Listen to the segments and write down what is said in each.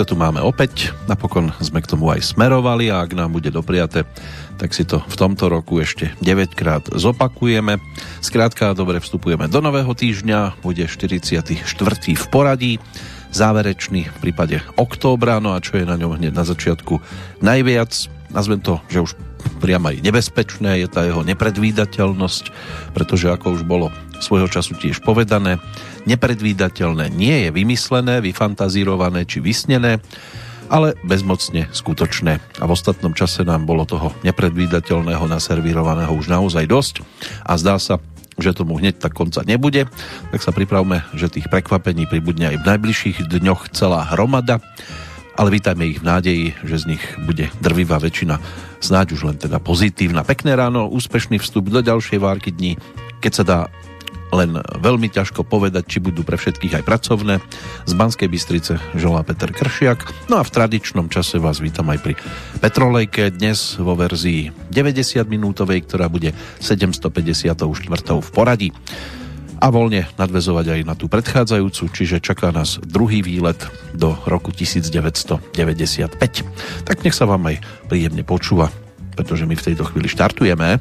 To tu máme opäť, napokon sme k tomu aj smerovali a ak nám bude dopriate, tak si to v tomto roku ešte 9 krát zopakujeme. Skrátka, dobre vstupujeme do nového týždňa, bude 44. v poradí, záverečný v prípade októbra, no a čo je na ňom hneď na začiatku najviac, nazvem to, že už priam aj nebezpečné, je tá jeho nepredvídateľnosť, pretože ako už bolo svojho času tiež povedané, nepredvídateľné. Nie je vymyslené, vyfantazírované či vysnené, ale bezmocne skutočné. A v ostatnom čase nám bolo toho nepredvídateľného naservírovaného už naozaj dosť. A zdá sa, že tomu hneď tak konca nebude, tak sa pripravme, že tých prekvapení pribudne aj v najbližších dňoch celá hromada, ale vítajme ich v nádeji, že z nich bude drvivá väčšina. Snáď už len teda pozitívna. Pekné ráno, úspešný vstup do ďalšej várky dní, keď sa dá len veľmi ťažko povedať, či budú pre všetkých aj pracovné. Z Banskej Bystrice želá Peter Kršiak. No a v tradičnom čase vás vítam aj pri Petrolejke, dnes vo verzii 90 minútovej, ktorá bude 754. v poradí a voľne nadvezovať aj na tú predchádzajúcu, čiže čaká nás druhý výlet do roku 1995. Tak nech sa vám aj príjemne počúva, pretože my v tejto chvíli štartujeme.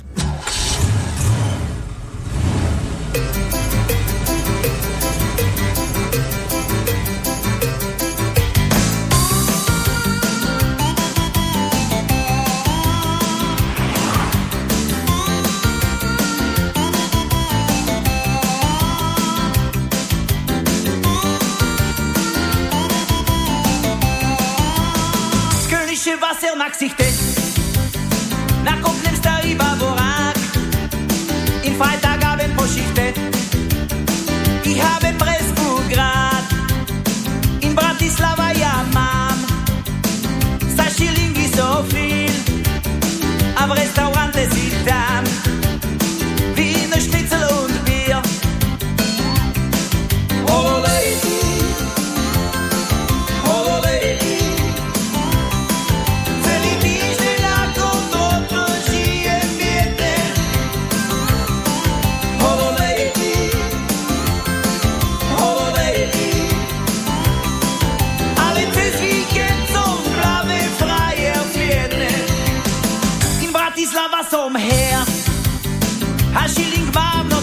a šiling mám, no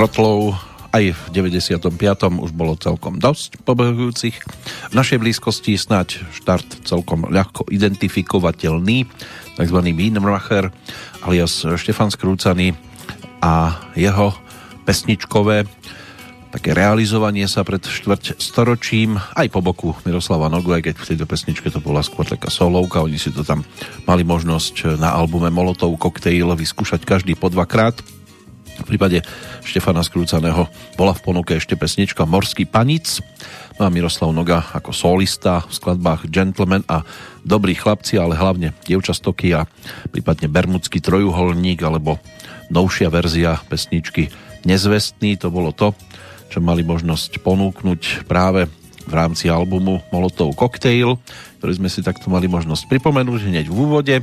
trotlov aj v 95. už bolo celkom dosť pobehujúcich. V našej blízkosti snáď štart celkom ľahko identifikovateľný, tzv. Wienmacher alias Štefan Skrúcaný a jeho pesničkové také realizovanie sa pred štvrť storočím, aj po boku Miroslava Nogu, aj keď v tejto pesničke to bola skôr taká solovka, oni si to tam mali možnosť na albume Molotov Cocktail vyskúšať každý po dvakrát. V prípade Štefana Skrúcaného. Bola v ponuke ešte pesnička Morský panic, no a Miroslav Noga ako solista v skladbách Gentleman a Dobrí chlapci, ale hlavne Dievčastoky a prípadne Bermudský trojuholník alebo novšia verzia pesničky Nezvestný, to bolo to, čo mali možnosť ponúknuť práve v rámci albumu Molotov Cocktail, ktorý sme si takto mali možnosť pripomenúť hneď v úvode.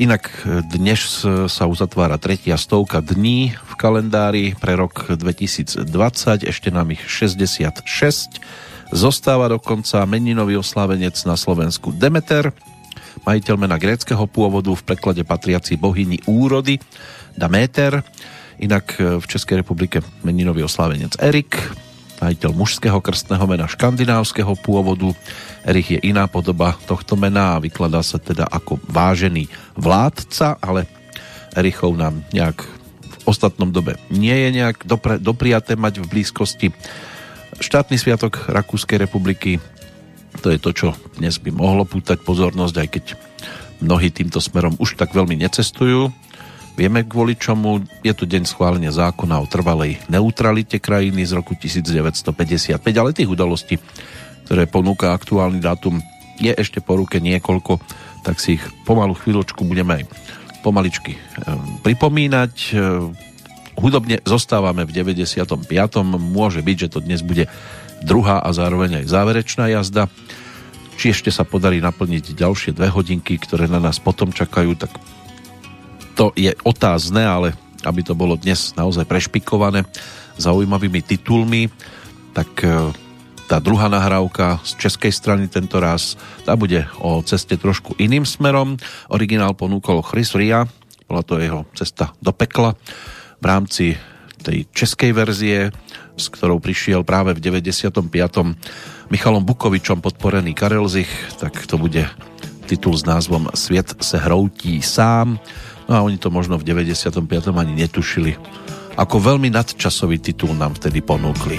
Inak dnes sa uzatvára tretia stovka dní v kalendári pre rok 2020, ešte nám ich 66. Zostáva dokonca meninový oslavenec na Slovensku Demeter, majiteľ mena gréckého pôvodu v preklade patriaci bohyni úrody Daméter, Inak e, v Českej republike meninový oslávenec Erik, majiteľ mužského krstného mena škandinávskeho pôvodu. Erich je iná podoba tohto mena a vykladá sa teda ako vážený vládca, ale Erichov nám nejak v ostatnom dobe nie je nejak dopre, dopriaté mať v blízkosti. Štátny sviatok Rakúskej republiky, to je to, čo dnes by mohlo pútať pozornosť, aj keď mnohí týmto smerom už tak veľmi necestujú Vieme kvôli čomu. Je to deň schválenia zákona o trvalej neutralite krajiny z roku 1955, ale tých udalostí, ktoré ponúka aktuálny dátum, je ešte po ruke niekoľko, tak si ich pomalu chvíľočku budeme aj pomaličky pripomínať. Hudobne zostávame v 95. Môže byť, že to dnes bude druhá a zároveň aj záverečná jazda. Či ešte sa podarí naplniť ďalšie dve hodinky, ktoré na nás potom čakajú, tak to je otázne, ale aby to bolo dnes naozaj prešpikované zaujímavými titulmi, tak e, tá druhá nahrávka z českej strany tento raz, tá bude o ceste trošku iným smerom. Originál ponúkol Chris Ria, bola to jeho cesta do pekla v rámci tej českej verzie, s ktorou prišiel práve v 95. Michalom Bukovičom podporený Karel Zich, tak to bude titul s názvom Svět se hroutí sám. No a oni to možno v 95. ani netušili. Ako veľmi nadčasový titul nám vtedy ponúkli.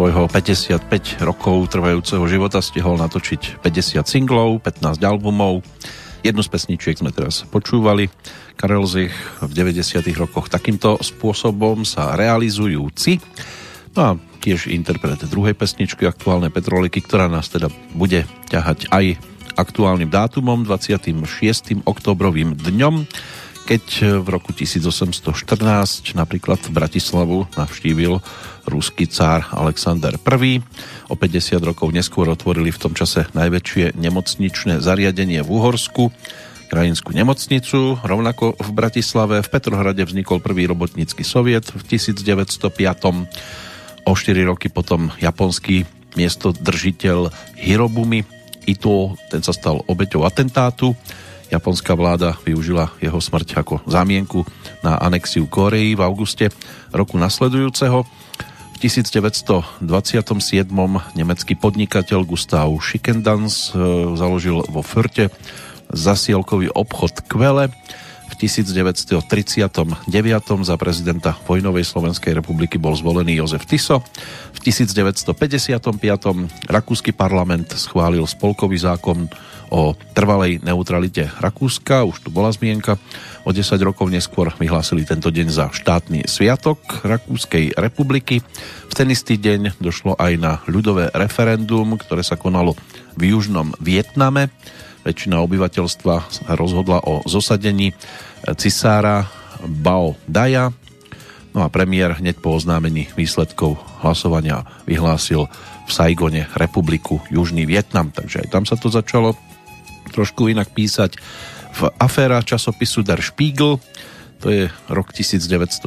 Svojho 55 rokov trvajúceho života stihol natočiť 50 singlov, 15 albumov. Jednu z pesničiek sme teraz počúvali. Karel Zich v 90 rokoch takýmto spôsobom sa realizujúci. No a tiež interpret druhej pesničky aktuálnej Petroliky, ktorá nás teda bude ťahať aj aktuálnym dátumom 26. oktobrovým dňom keď v roku 1814 napríklad Bratislavu navštívil ruský cár Alexander I. O 50 rokov neskôr otvorili v tom čase najväčšie nemocničné zariadenie v Uhorsku, krajinskú nemocnicu. Rovnako v Bratislave v Petrohrade vznikol prvý robotnícky soviet v 1905. O 4 roky potom japonský miestodržiteľ Hirobumi Ito, ten sa stal obeťou atentátu Japonská vláda využila jeho smrť ako zámienku na anexiu Koreji v auguste roku nasledujúceho. V 1927. nemecký podnikateľ Gustav Schickendans e, založil vo Förte zasielkový obchod Kvele. V 1939. za prezidenta vojnovej Slovenskej republiky bol zvolený Jozef Tiso. V 1955. rakúsky parlament schválil spolkový zákon o trvalej neutralite Rakúska, už tu bola zmienka. O 10 rokov neskôr vyhlásili tento deň za štátny sviatok Rakúskej republiky. V ten istý deň došlo aj na ľudové referendum, ktoré sa konalo v južnom Vietname. Väčšina obyvateľstva rozhodla o zosadení cisára Bao Daja. No a premiér hneď po oznámení výsledkov hlasovania vyhlásil v Saigone republiku Južný Vietnam, takže aj tam sa to začalo trošku inak písať. V aféra časopisu Der Spiegel, to je rok 1962,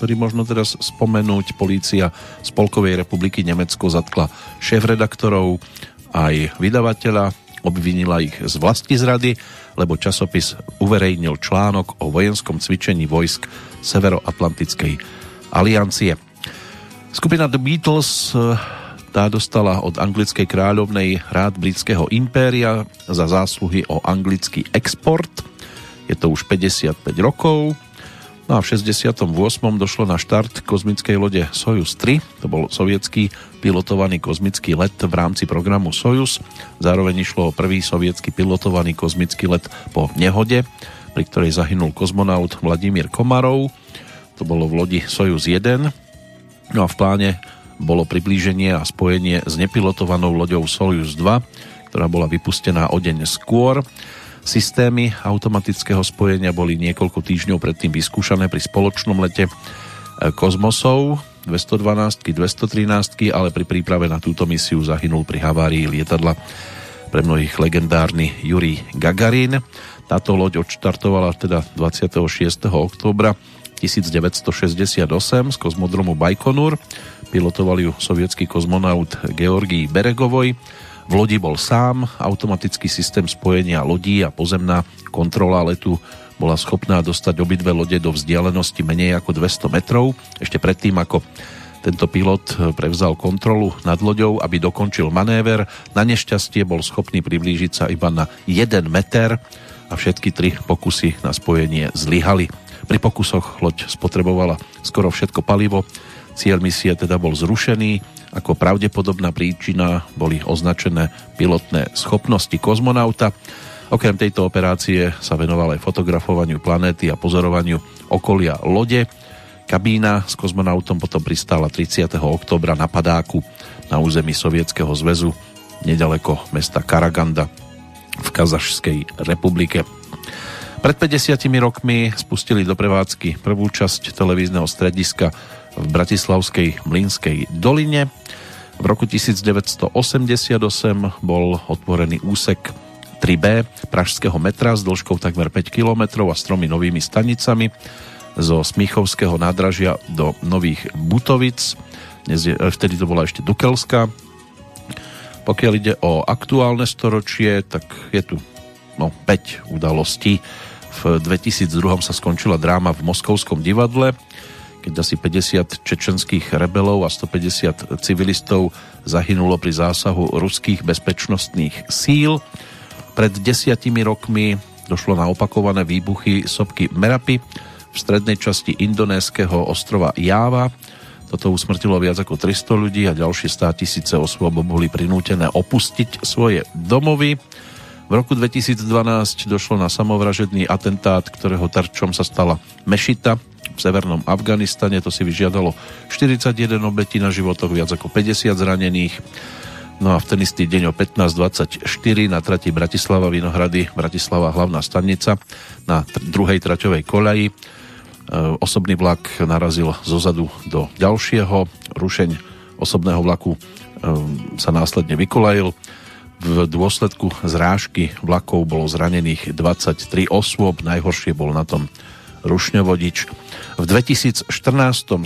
ktorý možno teraz spomenúť. Polícia Spolkovej republiky Nemecko zatkla šéf-redaktorov aj vydavateľa, obvinila ich z vlasti zrady, lebo časopis uverejnil článok o vojenskom cvičení vojsk Severoatlantickej aliancie. Skupina The Beatles tá dostala od anglickej kráľovnej rád britského impéria za zásluhy o anglický export. Je to už 55 rokov. No a v 68. došlo na štart kozmickej lode Soyuz 3. To bol sovietský pilotovaný kozmický let v rámci programu Soyuz. Zároveň išlo o prvý sovietský pilotovaný kozmický let po nehode, pri ktorej zahynul kozmonaut Vladimír Komarov. To bolo v lodi Soyuz 1. No a v pláne bolo priblíženie a spojenie s nepilotovanou loďou Soyuz 2, ktorá bola vypustená o deň skôr. Systémy automatického spojenia boli niekoľko týždňov predtým vyskúšané pri spoločnom lete Kozmosov 212 213 ale pri príprave na túto misiu zahynul pri havárii lietadla pre mnohých legendárny Juri Gagarin. Táto loď odštartovala teda 26. októbra 1968 z kozmodromu Bajkonur Pilotoval ju sovietský kozmonaut Georgij Beregovoj. V lodi bol sám, automatický systém spojenia lodí a pozemná kontrola letu bola schopná dostať obidve lode do vzdialenosti menej ako 200 metrov. Ešte predtým, ako tento pilot prevzal kontrolu nad loďou, aby dokončil manéver. Na nešťastie bol schopný priblížiť sa iba na 1 meter a všetky tri pokusy na spojenie zlyhali. Pri pokusoch loď spotrebovala skoro všetko palivo, Cieľ misie teda bol zrušený. Ako pravdepodobná príčina boli označené pilotné schopnosti kozmonauta. Okrem tejto operácie sa venoval aj fotografovaniu planéty a pozorovaniu okolia lode. Kabína s kozmonautom potom pristála 30. oktobra na padáku na území Sovietskeho zväzu nedaleko mesta Karaganda v Kazašskej republike. Pred 50 rokmi spustili do prevádzky prvú časť televízneho strediska v Bratislavskej Mlínskej doline. V roku 1988 bol otvorený úsek 3B pražského metra s dĺžkou takmer 5 km a s tromi novými stanicami zo Smíchovského nádražia do Nových Butovic. Dnes je, vtedy to bola ešte Dukelská. Pokiaľ ide o aktuálne storočie, tak je tu no, 5 udalostí. V 2002 sa skončila dráma v Moskovskom divadle, keď asi 50 čečenských rebelov a 150 civilistov zahynulo pri zásahu ruských bezpečnostných síl. Pred desiatimi rokmi došlo na opakované výbuchy sopky Merapi v strednej časti indonéskeho ostrova Jáva. Toto usmrtilo viac ako 300 ľudí a ďalšie 100 tisíce osôb boli prinútené opustiť svoje domovy. V roku 2012 došlo na samovražedný atentát, ktorého terčom sa stala Mešita v severnom Afganistane. To si vyžiadalo 41 obetí na životoch, viac ako 50 zranených. No a v ten istý deň o 15.24 na trati Bratislava Vinohrady, Bratislava hlavná stanica na druhej traťovej koľaji. E, osobný vlak narazil zozadu do ďalšieho. Rušeň osobného vlaku e, sa následne vykolajil. V dôsledku zrážky vlakov bolo zranených 23 osôb, najhoršie bol na tom rušňovodič. V 2014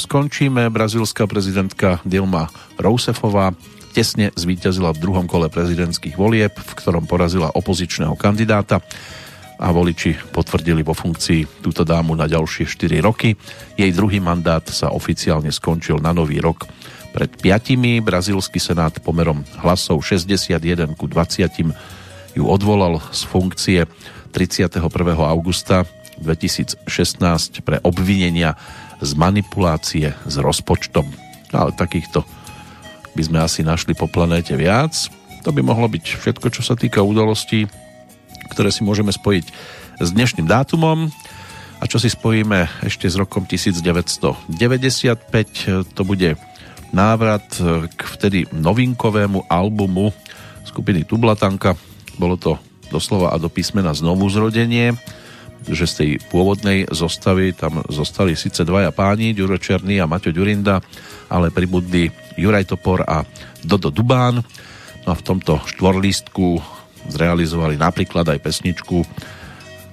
skončíme. Brazílska prezidentka Dilma Rousefová tesne zvíťazila v druhom kole prezidentských volieb, v ktorom porazila opozičného kandidáta a voliči potvrdili vo funkcii túto dámu na ďalšie 4 roky. Jej druhý mandát sa oficiálne skončil na nový rok pred piatimi. Brazílsky senát pomerom hlasov 61 ku 20 ju odvolal z funkcie 31. augusta 2016 pre obvinenia z manipulácie s rozpočtom. Ale takýchto by sme asi našli po planéte viac. To by mohlo byť všetko, čo sa týka udalostí, ktoré si môžeme spojiť s dnešným dátumom. A čo si spojíme ešte s rokom 1995, to bude návrat k vtedy novinkovému albumu skupiny Tublatanka. Bolo to doslova a do písmena znovu zrodenie že z tej pôvodnej zostavy tam zostali síce dvaja páni, Ďuro Černý a Maťo Ďurinda, ale pribudli Juraj Topor a Dodo Dubán. No a v tomto štvorlístku zrealizovali napríklad aj pesničku,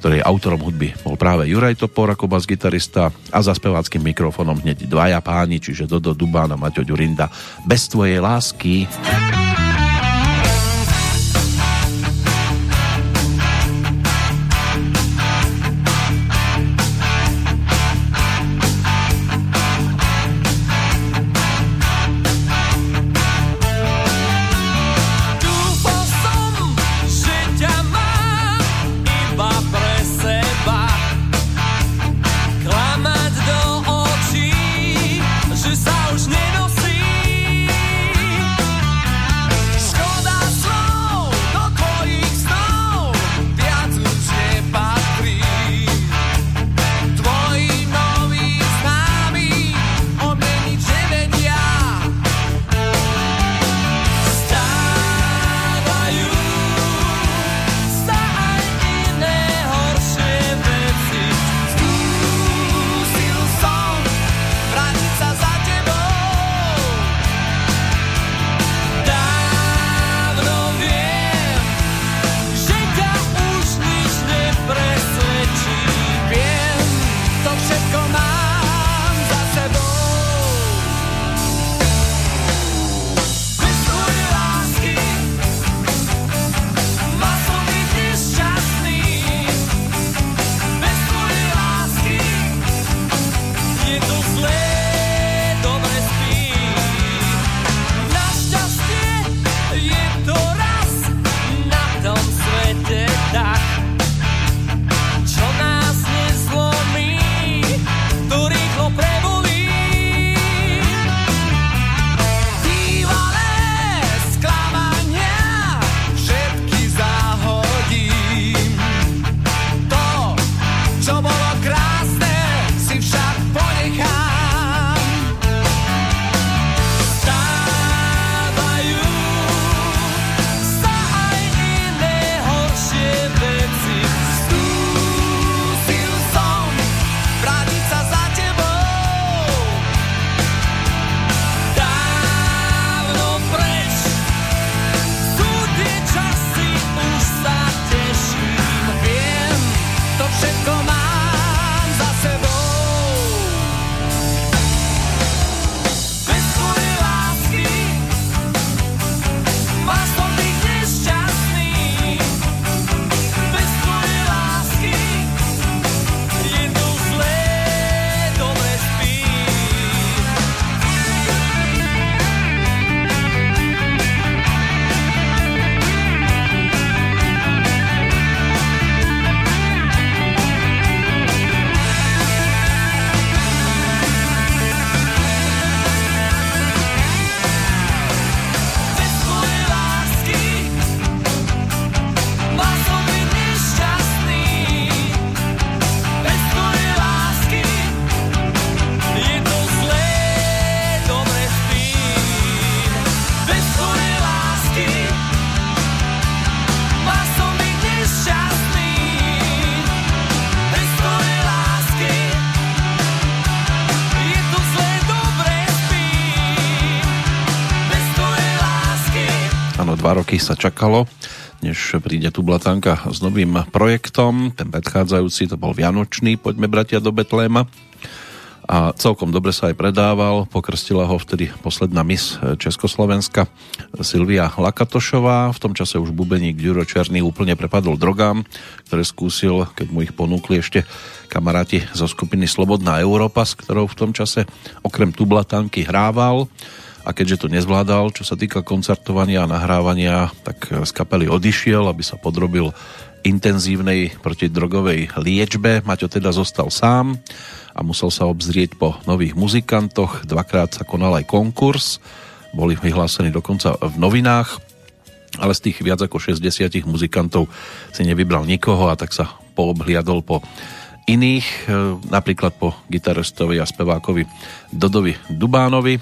ktorej autorom hudby bol práve Juraj Topor ako bas-gitarista a za speváckým mikrofónom hneď dvaja páni, čiže Dodo Dubán a Maťo Ďurinda. Bez tvojej lásky. dva roky sa čakalo, než príde tu Blatanka s novým projektom. Ten predchádzajúci to bol Vianočný, poďme bratia do Betléma a celkom dobre sa aj predával. Pokrstila ho vtedy posledná mis Československa Silvia Lakatošová. V tom čase už bubeník Ďuro Černý úplne prepadol drogám, ktoré skúsil, keď mu ich ponúkli ešte kamaráti zo skupiny Slobodná Európa, s ktorou v tom čase okrem tublatanky hrával a keďže to nezvládal, čo sa týka koncertovania a nahrávania, tak z kapely odišiel, aby sa podrobil intenzívnej protidrogovej liečbe. Maťo teda zostal sám a musel sa obzrieť po nových muzikantoch. Dvakrát sa konal aj konkurs, boli vyhlásení dokonca v novinách, ale z tých viac ako 60 muzikantov si nevybral nikoho a tak sa poobhliadol po iných, e, napríklad po gitaristovi a spevákovi Dodovi Dubánovi,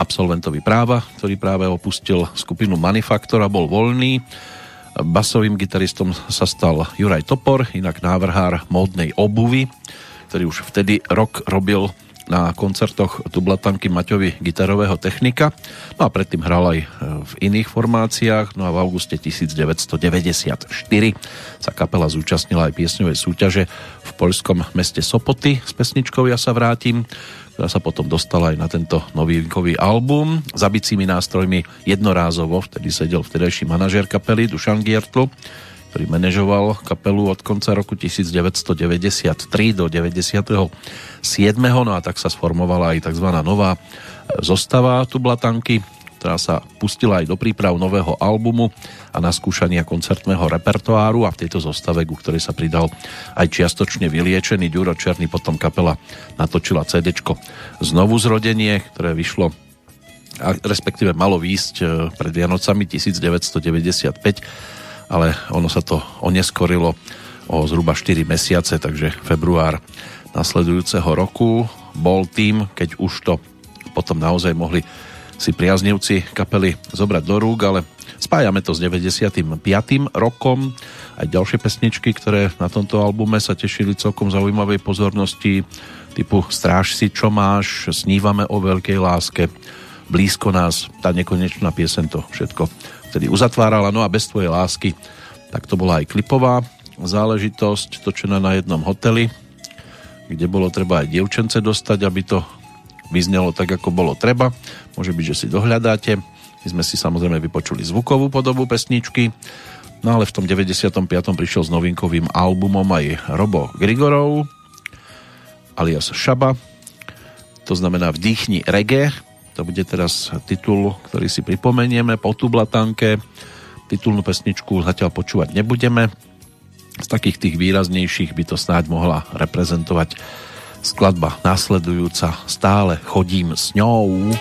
absolventovi práva, ktorý práve opustil skupinu Manifaktor bol voľný. Basovým gitaristom sa stal Juraj Topor, inak návrhár módnej obuvy ktorý už vtedy rok robil na koncertoch tublatanky Maťovi gitarového technika. No a predtým hral aj e, v iných formáciách. No a v auguste 1994 sa kapela zúčastnila aj piesňovej súťaže v poľskom meste Sopoty s pesničkou Ja sa vrátim ktorá sa potom dostala aj na tento novinkový album. Za bicími nástrojmi jednorázovo, vtedy sedel vtedajší manažér kapely Dušan Giertl, ktorý manažoval kapelu od konca roku 1993 do 97. No a tak sa sformovala aj tzv. nová zostava Tublatanky, ktorá sa pustila aj do príprav nového albumu a na skúšania koncertného repertoáru a v tejto zostave, ku ktorej sa pridal aj čiastočne vyliečený Ďuro Černý, potom kapela natočila CD Znovu zrodenie, ktoré vyšlo a respektíve malo výjsť e, pred Vianocami 1995 ale ono sa to oneskorilo o zhruba 4 mesiace, takže február nasledujúceho roku bol tým, keď už to potom naozaj mohli si priaznivci kapely zobrať do rúk, ale spájame to s 95. rokom. Aj ďalšie pesničky, ktoré na tomto albume sa tešili celkom zaujímavej pozornosti, typu Stráž si, čo máš, Snívame o veľkej láske, Blízko nás, tá nekonečná piesen to všetko vtedy uzatvárala, no a bez tvojej lásky, tak to bola aj klipová záležitosť, točená na jednom hoteli, kde bolo treba aj dievčence dostať, aby to vyznelo tak, ako bolo treba. Môže byť, že si dohľadáte. My sme si samozrejme vypočuli zvukovú podobu pesničky, no ale v tom 95. prišiel s novinkovým albumom aj Robo Grigorov, alias Šaba, to znamená Vdýchni reggae, to bude teraz titul, ktorý si pripomenieme po tublatanke. Titulnú pesničku zatiaľ počúvať nebudeme. Z takých tých výraznejších by to snáď mohla reprezentovať skladba následujúca Stále chodím s ňou.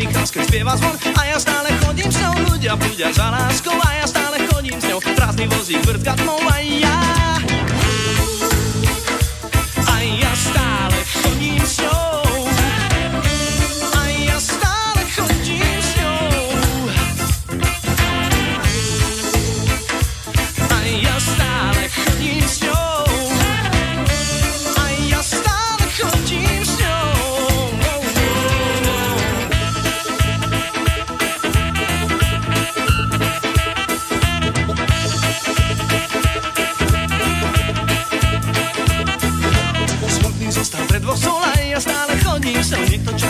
Michalskej spieva zvon. A ja stále chodím s ňou Ľudia budia za láskou. A ja stále chodím s ňou Prázdny vozík vrtka tmou a ja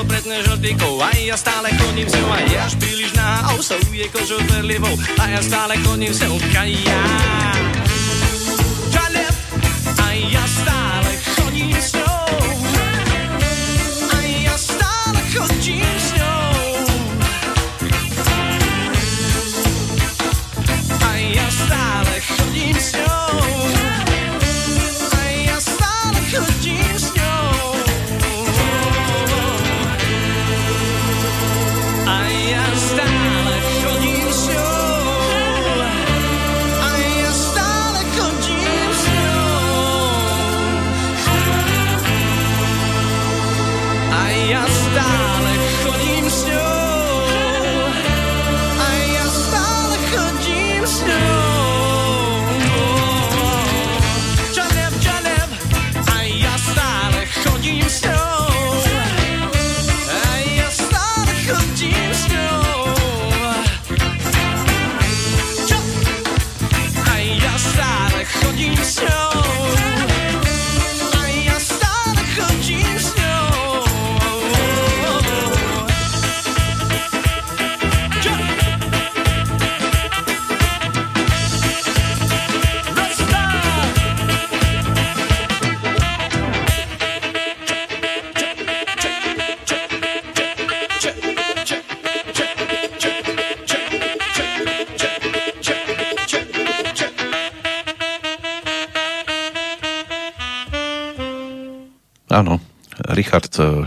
popredné žodvíkou A ja stále koním s ňou, a ja až príliš nahá Ou sa verlivou, a ja stále koním s ňou Kaja Čalep, a ja stále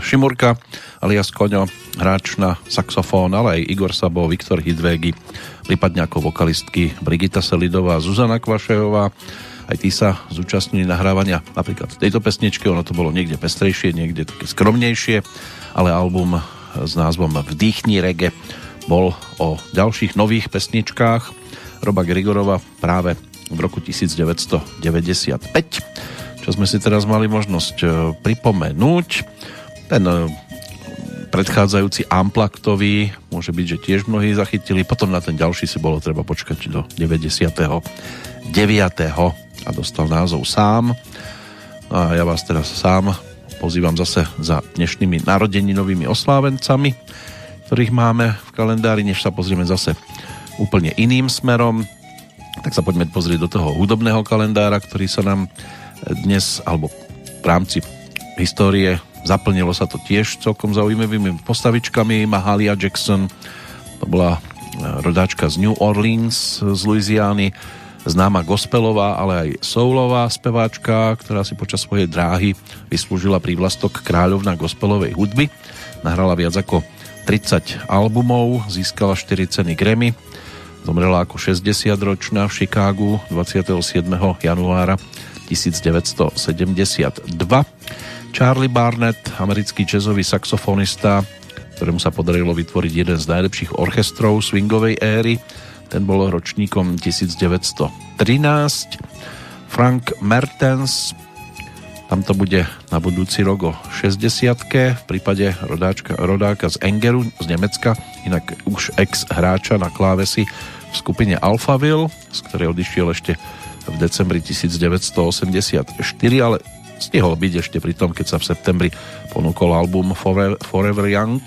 Šimurka alias Koňo, hráč na saxofón, ale aj Igor Sabo, Viktor Hidvégy, prípadne ako vokalistky Brigita Selidová, Zuzana Kvašejová. Aj tí sa zúčastnili nahrávania napríklad tejto pesničky, ono to bolo niekde pestrejšie, niekde také skromnejšie, ale album s názvom Vdýchni reggae bol o ďalších nových pesničkách Roba Grigorova práve v roku 1995 čo sme si teraz mali možnosť e, pripomenúť. Ten e, predchádzajúci Amplaktový môže byť, že tiež mnohí zachytili. Potom na ten ďalší si bolo treba počkať do 99. a dostal názov Sám. A ja vás teraz sám pozývam zase za dnešnými narodeninovými oslávencami, ktorých máme v kalendári, než sa pozrieme zase úplne iným smerom. Tak sa poďme pozrieť do toho hudobného kalendára, ktorý sa nám dnes, alebo v rámci histórie zaplnilo sa to tiež celkom zaujímavými postavičkami. Mahalia Jackson, to bola rodáčka z New Orleans, z Louisiany, známa gospelová, ale aj soulová speváčka, ktorá si počas svojej dráhy vyslúžila prívlastok kráľovna gospelovej hudby. Nahrala viac ako 30 albumov, získala 4 ceny Grammy, zomrela ako 60-ročná v Chicagu 27. januára 1972. Charlie Barnett, americký jazzový saxofonista, ktorému sa podarilo vytvoriť jeden z najlepších orchestrov swingovej éry. Ten bol ročníkom 1913. Frank Mertens, tam to bude na budúci rok o 60 v prípade rodáčka, rodáka z Engeru z Nemecka, inak už ex hráča na klávesi v skupine Alphaville, z ktorej odišiel ešte v decembri 1984, ale stihol byť ešte pri tom, keď sa v septembri ponúkol album Forever, Young.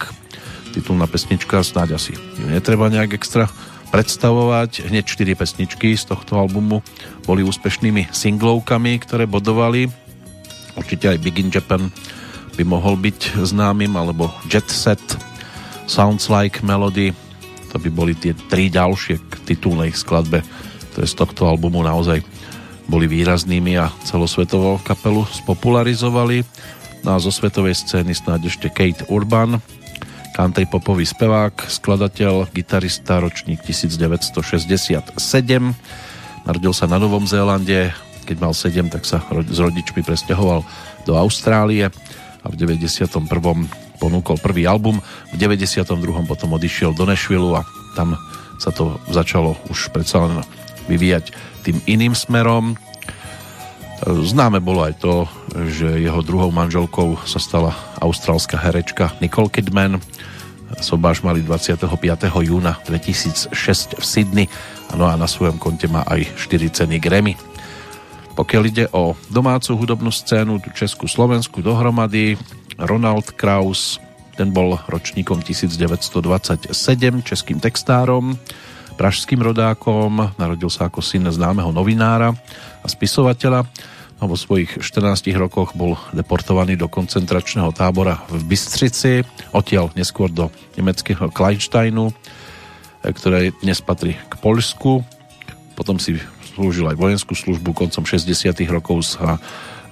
Titulná pesnička, snáď asi ju netreba nejak extra predstavovať. Hneď 4 pesničky z tohto albumu boli úspešnými singlovkami, ktoré bodovali. Určite aj Big in Japan by mohol byť známym, alebo Jet Set, Sounds Like Melody, to by boli tie tri ďalšie k titulnej skladbe, ktoré z tohto albumu naozaj boli výraznými a celosvetovo kapelu spopularizovali. No a zo svetovej scény snáď ešte Kate Urban, country popový spevák, skladateľ, gitarista, ročník 1967. Narodil sa na Novom Zélande, keď mal 7, tak sa s rodičmi presťahoval do Austrálie a v 91. ponúkol prvý album, v 92. potom odišiel do Nashville a tam sa to začalo už predsa len vyvíjať tým iným smerom. Známe bolo aj to, že jeho druhou manželkou sa stala austrálska herečka Nicole Kidman. Sobáš mali 25. júna 2006 v Sydney no a na svojom konte má aj 4 ceny Grammy. Pokiaľ ide o domácu hudobnú scénu, tu Česku, Slovensku dohromady, Ronald Kraus, ten bol ročníkom 1927, českým textárom, pražským rodákom, narodil sa ako syn známeho novinára a spisovateľa a vo svojich 14 rokoch bol deportovaný do koncentračného tábora v Bystrici, odtiaľ neskôr do nemeckého Kleinsteinu, ktoré dnes patrí k Poľsku. Potom si slúžil aj vojenskú službu, koncom 60 rokov sa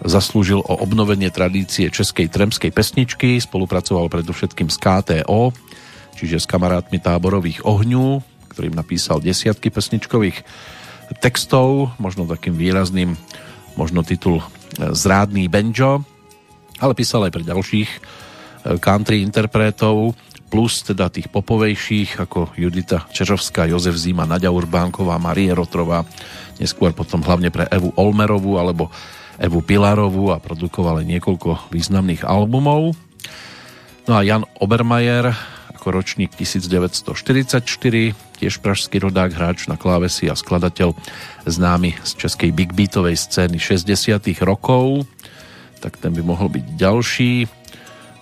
zaslúžil o obnovenie tradície českej tremskej pesničky, spolupracoval predovšetkým s KTO, čiže s kamarátmi táborových ohňú, ktorým napísal desiatky pesničkových textov, možno takým výrazným možno titul e, Zrádný Benjo, ale písal aj pre ďalších e, country interpretov, plus teda tých popovejších ako Judita Čežovská, Jozef Zima, Nadia Urbánková, Marie Rotrová, neskôr potom hlavne pre Evu Olmerovú alebo Evu Pilarovú a produkoval aj niekoľko významných albumov. No a Jan Obermajer ako ročník 1944, tiež pražský rodák, hráč na klávesi a skladateľ známy z českej big beatovej scény 60 rokov, tak ten by mohol byť ďalší,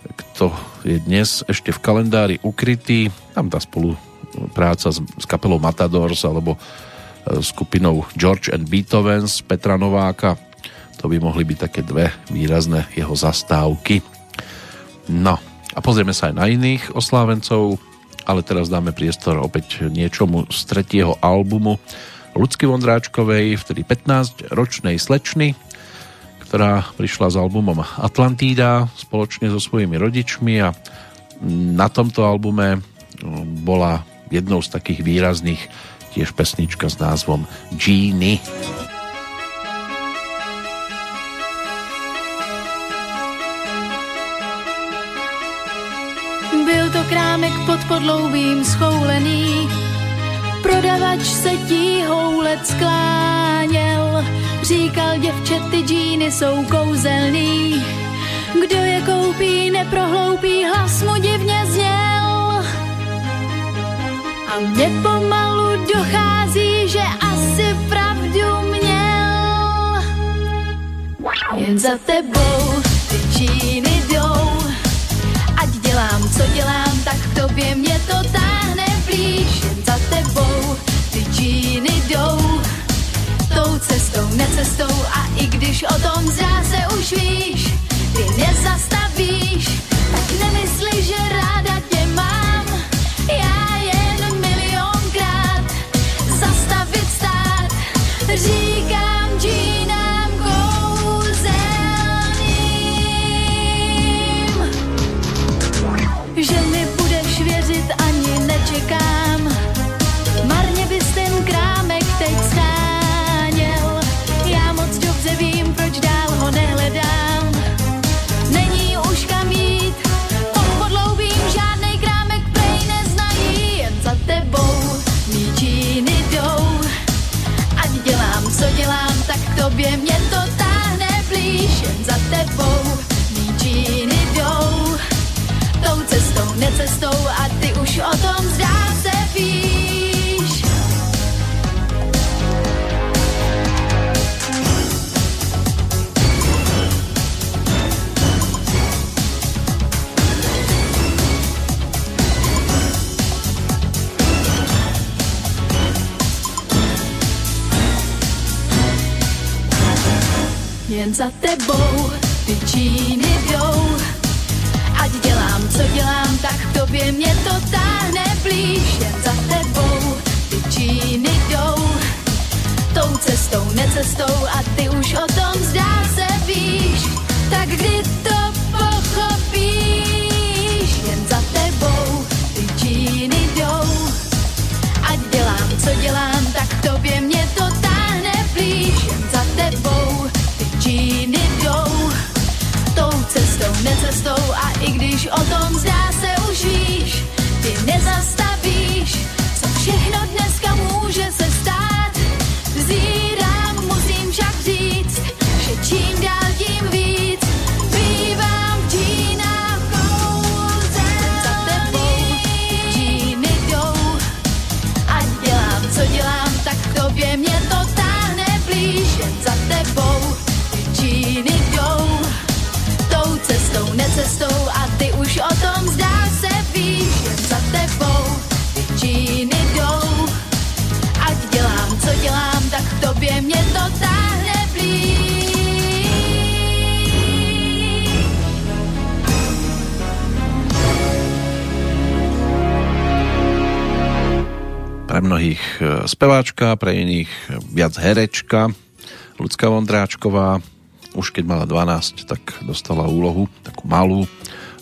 kto je dnes ešte v kalendári ukrytý. Tam tá spolupráca s, s kapelou Matadors alebo e, skupinou George and Beethovens Petra Nováka. To by mohli byť také dve výrazné jeho zastávky. No, a pozrieme sa aj na iných oslávencov, ale teraz dáme priestor opäť niečomu z tretieho albumu Lucky Vondráčkovej, vtedy 15-ročnej slečny, ktorá prišla s albumom Atlantída spoločne so svojimi rodičmi a na tomto albume bola jednou z takých výrazných tiež pesnička s názvom Genie. Podloubím schoulený, Prodavač se tí houlet skláněl, říkal děvče, ty džíny jsou kouzelný. Kdo je koupí, neprohloupí, hlas mu divně zněl. A mně pomalu dochází, že asi pravdu měl. Jen za tebou ty džíny dělám, co dělám, tak k tobě mě to táhne blíž. Jen za tebou ty džíny jdou, tou cestou, necestou a i když o tom zráze už víš, ty nezastavíš, tak nemysli, že ráda tě mám, já jen milionkrát zastavit stát, říkám necestou a ty už o tom zdá se víš. Jen za tebou ty džíny jdou. Ať dělám, co dělám, tak k tobě mě to táhne blíž. Jen za tebou ty džíny jdou. Tou cestou, necestou a ty už o tom zdá se víš. Tak kdy to ty Pre mnohých e, speváčka, pre iných e, viac herečka. Ľudská Vondráčková už keď mala 12, tak dostala úlohu takú malú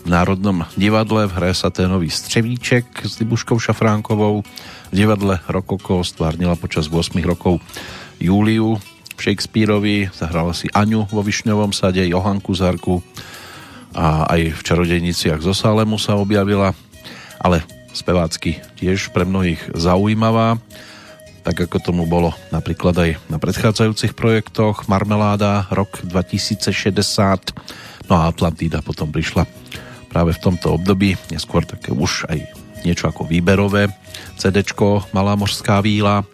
v Národnom divadle v hre Saténový Střevíček s Libuškou Šafránkovou. V divadle Rokoko stvárnila počas 8 rokov Júliu Shakespeareovi, zahrala si Aňu vo Višňovom sade, Johanku Zarku a aj v Čarodejniciach zo Salemu sa objavila, ale spevácky tiež pre mnohých zaujímavá, tak ako tomu bolo napríklad aj na predchádzajúcich projektoch. Marmeláda rok 2060, no a Atlantida potom prišla práve v tomto období, neskôr také už aj niečo ako výberové CDčko Malá mořská víla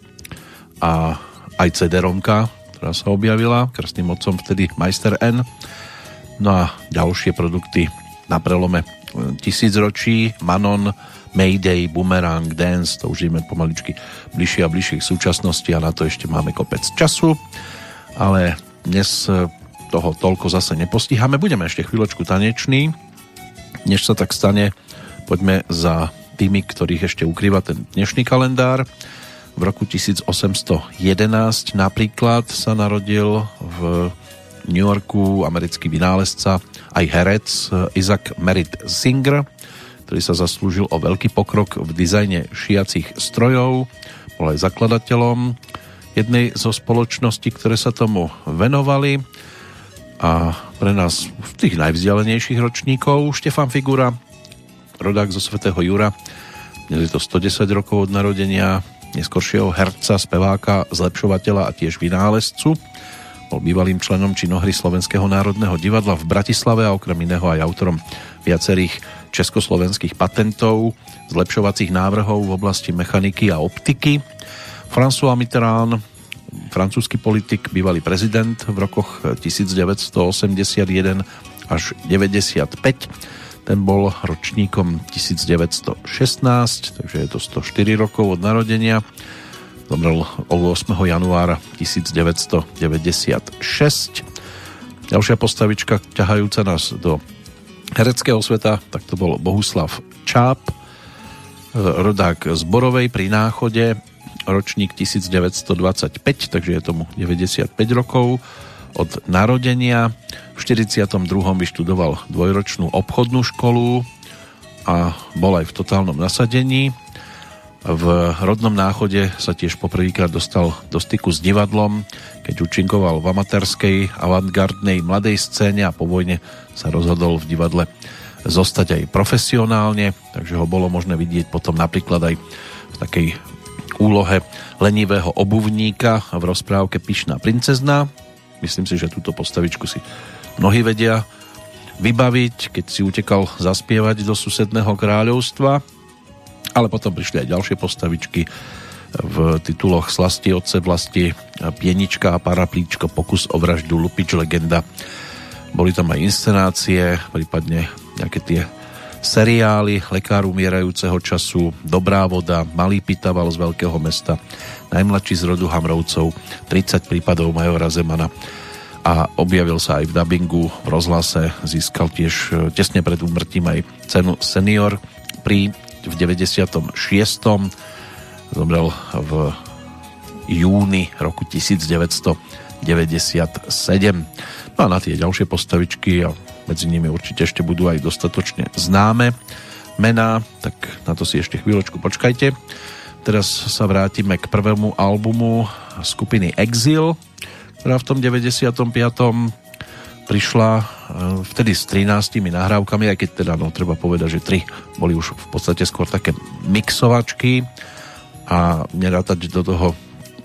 a aj CD-romka, ktorá sa objavila, krstným otcom vtedy Meister N. No a ďalšie produkty na prelome tisícročí, Manon, Mayday, Boomerang, Dance, to už ideme pomaličky bližšie a bližšie k súčasnosti a na to ešte máme kopec času, ale dnes e, toho toľko zase nepostíhame. Budeme ešte chvíľočku taneční. Než sa tak stane, poďme za tými, ktorých ešte ukrýva ten dnešný kalendár. V roku 1811 napríklad sa narodil v New Yorku americký vynálezca aj herec Isaac Merritt Singer, ktorý sa zaslúžil o veľký pokrok v dizajne šiacich strojov, bol aj zakladateľom jednej zo spoločností, ktoré sa tomu venovali a pre nás v tých najvzdialenejších ročníkov Štefan Figura, rodák zo svätého Jura, je to 110 rokov od narodenia neskoršieho herca, speváka, zlepšovateľa a tiež vynálezcu. Bol bývalým členom činohry Slovenského národného divadla v Bratislave a okrem iného aj autorom viacerých československých patentov, zlepšovacích návrhov v oblasti mechaniky a optiky. François Mitterrand, francúzsky politik, bývalý prezident v rokoch 1981 až 95. Ten bol ročníkom 1916, takže je to 104 rokov od narodenia. Zomrel 8. januára 1996. Ďalšia postavička ťahajúca nás do hereckého sveta, tak to bol Bohuslav Čáp, rodák z Borovej pri Náchode, ročník 1925, takže je tomu 95 rokov od narodenia. V 42. vyštudoval dvojročnú obchodnú školu a bol aj v totálnom nasadení. V rodnom náchode sa tiež poprvýkrát dostal do styku s divadlom, keď účinkoval v amatérskej avantgardnej mladej scéne a po vojne sa rozhodol v divadle zostať aj profesionálne, takže ho bolo možné vidieť potom napríklad aj v takej úlohe lenivého obuvníka v rozprávke Pyšná princezna. Myslím si, že túto postavičku si mnohí vedia vybaviť, keď si utekal zaspievať do susedného kráľovstva ale potom prišli aj ďalšie postavičky v tituloch Slasti otce vlasti, Pienička a Paraplíčko, Pokus o vraždu, Lupič legenda. Boli tam aj inscenácie, prípadne nejaké tie seriály Lekár umierajúceho času, Dobrá voda, Malý pitaval z veľkého mesta, Najmladší z rodu Hamrovcov, 30 prípadov Majora Zemana a objavil sa aj v dabingu v rozhlase, získal tiež e, tesne pred úmrtím aj cenu senior pri v 96. Zomrel v júni roku 1997. No a na tie ďalšie postavičky a medzi nimi určite ešte budú aj dostatočne známe mená, tak na to si ešte chvíľočku počkajte. Teraz sa vrátime k prvému albumu skupiny Exil, ktorá v tom 95 prišla e, vtedy s 13 nahrávkami, aj keď teda no, treba povedať, že tri boli už v podstate skôr také mixovačky a nerátať do toho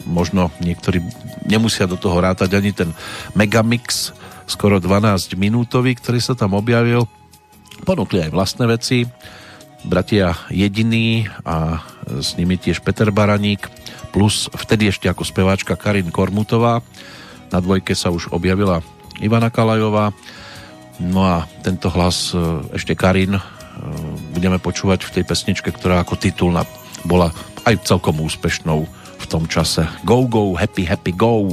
možno niektorí nemusia do toho rátať ani ten Megamix skoro 12 minútový, ktorý sa tam objavil. Ponúkli aj vlastné veci. Bratia Jediný a s nimi tiež Peter Baraník plus vtedy ešte ako speváčka Karin Kormutová. Na dvojke sa už objavila Ivana Kalajová. No a tento hlas e, ešte Karin e, budeme počúvať v tej pesničke, ktorá ako titulná bola aj celkom úspešnou v tom čase. Go, go, happy, happy, go!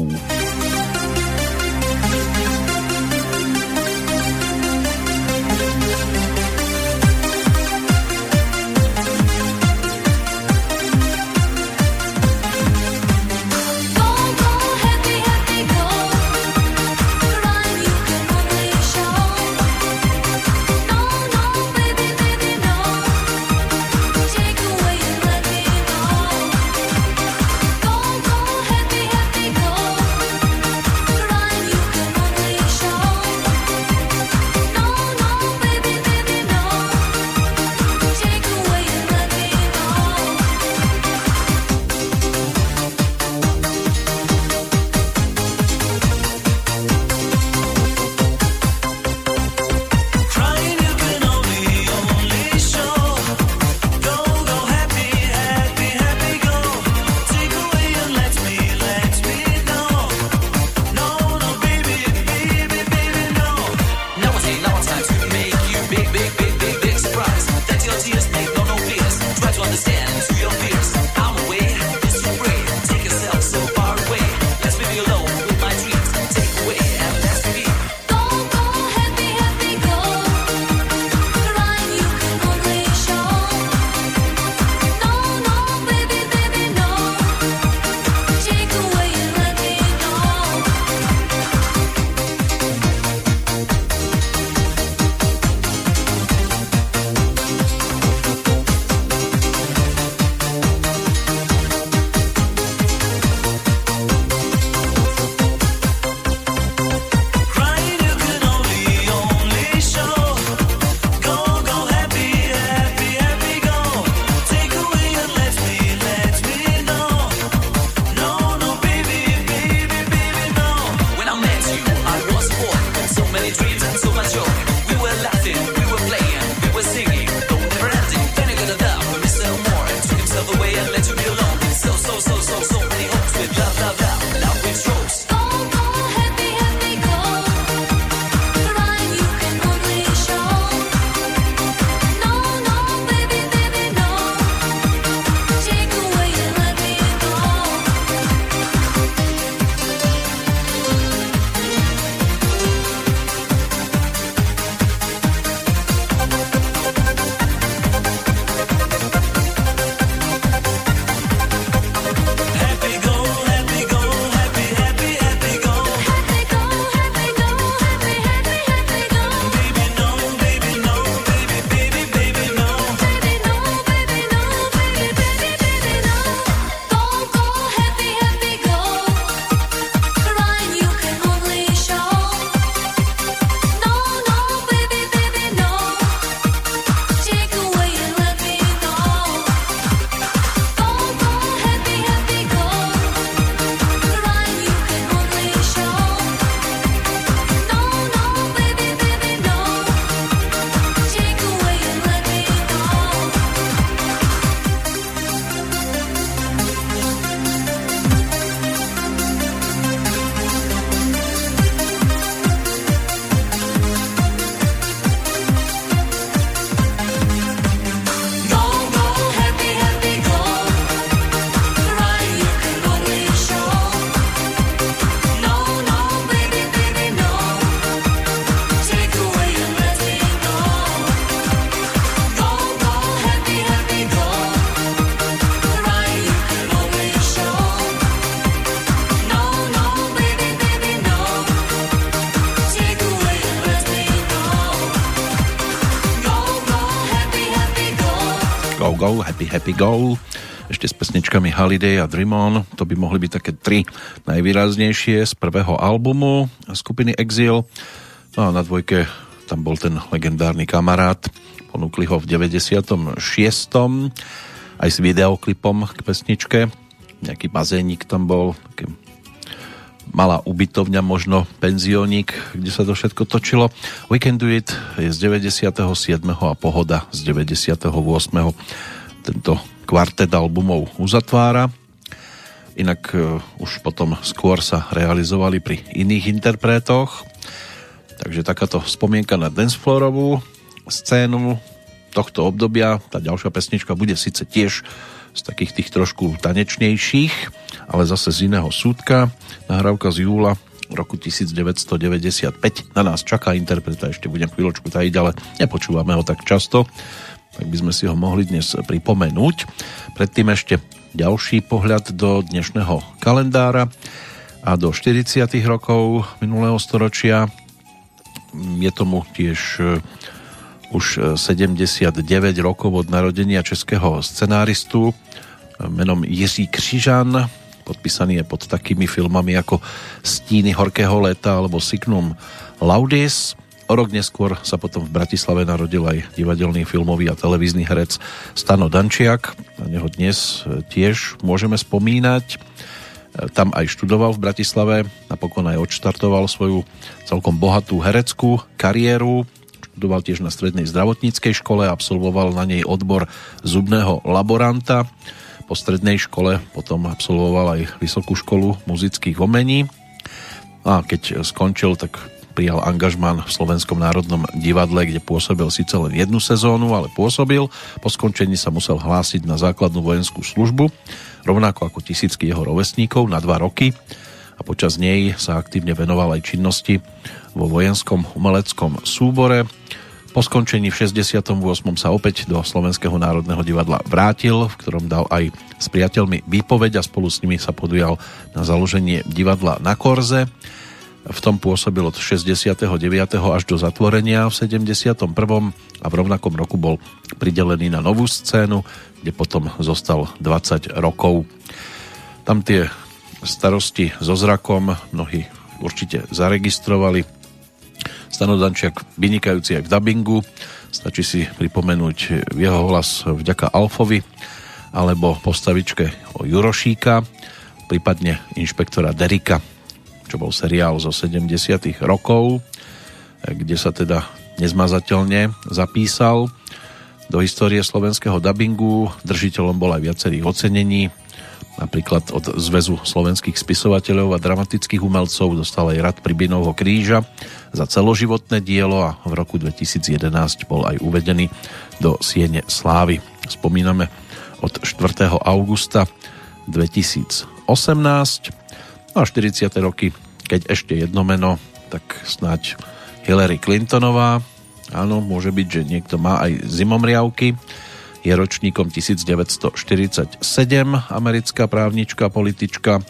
Happy Happy Go ešte s pesničkami Holiday a Dream On. To by mohli byť také tri najvýraznejšie z prvého albumu skupiny Exil. No a na dvojke tam bol ten legendárny kamarát. Ponúkli ho v 96. aj s videoklipom k pesničke. Nejaký bazénik tam bol, taký malá ubytovňa, možno penzionik, kde sa to všetko točilo. We Can Do It je z 97. a Pohoda z 98 tento kvartet albumov uzatvára. Inak e, už potom skôr sa realizovali pri iných interpretoch. Takže takáto spomienka na dancefloorovú scénu tohto obdobia. Tá ďalšia pesnička bude síce tiež z takých tých trošku tanečnejších, ale zase z iného súdka. Nahrávka z júla roku 1995 na nás čaká interpreta, ešte budem chvíľočku tajiť, ale nepočúvame ho tak často tak by sme si ho mohli dnes pripomenúť. Predtým ešte ďalší pohľad do dnešného kalendára a do 40. rokov minulého storočia je tomu tiež už 79 rokov od narodenia českého scenáristu menom Jiří Křižan. Podpísaný je pod takými filmami ako Stíny horkého leta alebo Signum Laudis. Rok neskôr sa potom v Bratislave narodil aj divadelný, filmový a televízny herec Stano Dančiak. Na neho dnes tiež môžeme spomínať. Tam aj študoval v Bratislave, napokon aj odštartoval svoju celkom bohatú hereckú kariéru študoval tiež na strednej zdravotníckej škole, absolvoval na nej odbor zubného laboranta. Po strednej škole potom absolvoval aj vysokú školu muzických omení. A keď skončil, tak prijal angažman v Slovenskom národnom divadle, kde pôsobil síce len jednu sezónu, ale pôsobil. Po skončení sa musel hlásiť na základnú vojenskú službu, rovnako ako tisícky jeho rovesníkov na dva roky a počas nej sa aktívne venoval aj činnosti vo vojenskom umeleckom súbore. Po skončení v 68. sa opäť do Slovenského národného divadla vrátil, v ktorom dal aj s priateľmi výpoveď a spolu s nimi sa podujal na založenie divadla na Korze. V tom pôsobil od 69. až do zatvorenia v 71. a v rovnakom roku bol pridelený na novú scénu, kde potom zostal 20 rokov. Tam tie starosti so zrakom mnohí určite zaregistrovali Stano Dančiak vynikajúci aj v dubbingu. Stačí si pripomenúť jeho hlas vďaka Alfovi alebo postavičke o Jurošíka, prípadne inšpektora Derika, čo bol seriál zo 70 rokov, kde sa teda nezmazateľne zapísal do histórie slovenského dubbingu. Držiteľom bol aj viacerých ocenení, napríklad od Zväzu slovenských spisovateľov a dramatických umelcov dostal aj rad Pribinovho kríža za celoživotné dielo a v roku 2011 bol aj uvedený do Siene Slávy. Spomíname od 4. augusta 2018 no a 40. roky, keď ešte jedno meno, tak snáď Hillary Clintonová. Áno, môže byť, že niekto má aj zimomriavky je ročníkom 1947, americká právnička, politička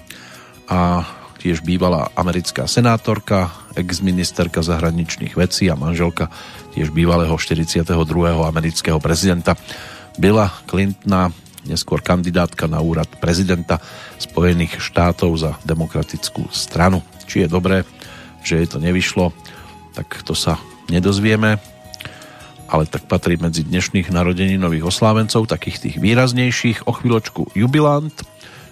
a tiež bývalá americká senátorka, ex-ministerka zahraničných vecí a manželka tiež bývalého 42. amerického prezidenta Billa Clintona, neskôr kandidátka na úrad prezidenta Spojených štátov za demokratickú stranu. Či je dobré, že jej to nevyšlo, tak to sa nedozvieme ale tak patrí medzi dnešných narodeninových oslávencov, takých tých výraznejších. O chvíľočku jubilant,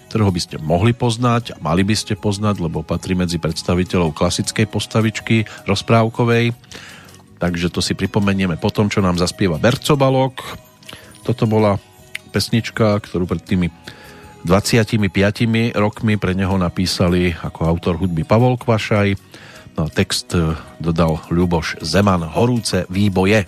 ktorého by ste mohli poznať a mali by ste poznať, lebo patrí medzi predstaviteľov klasickej postavičky rozprávkovej. Takže to si pripomenieme po tom, čo nám zaspieva Bercobalok. Toto bola pesnička, ktorú pred tými 25 rokmi pre neho napísali ako autor hudby Pavol Kvašaj No, text e, dodal Ľuboš Zeman, horúce výboje.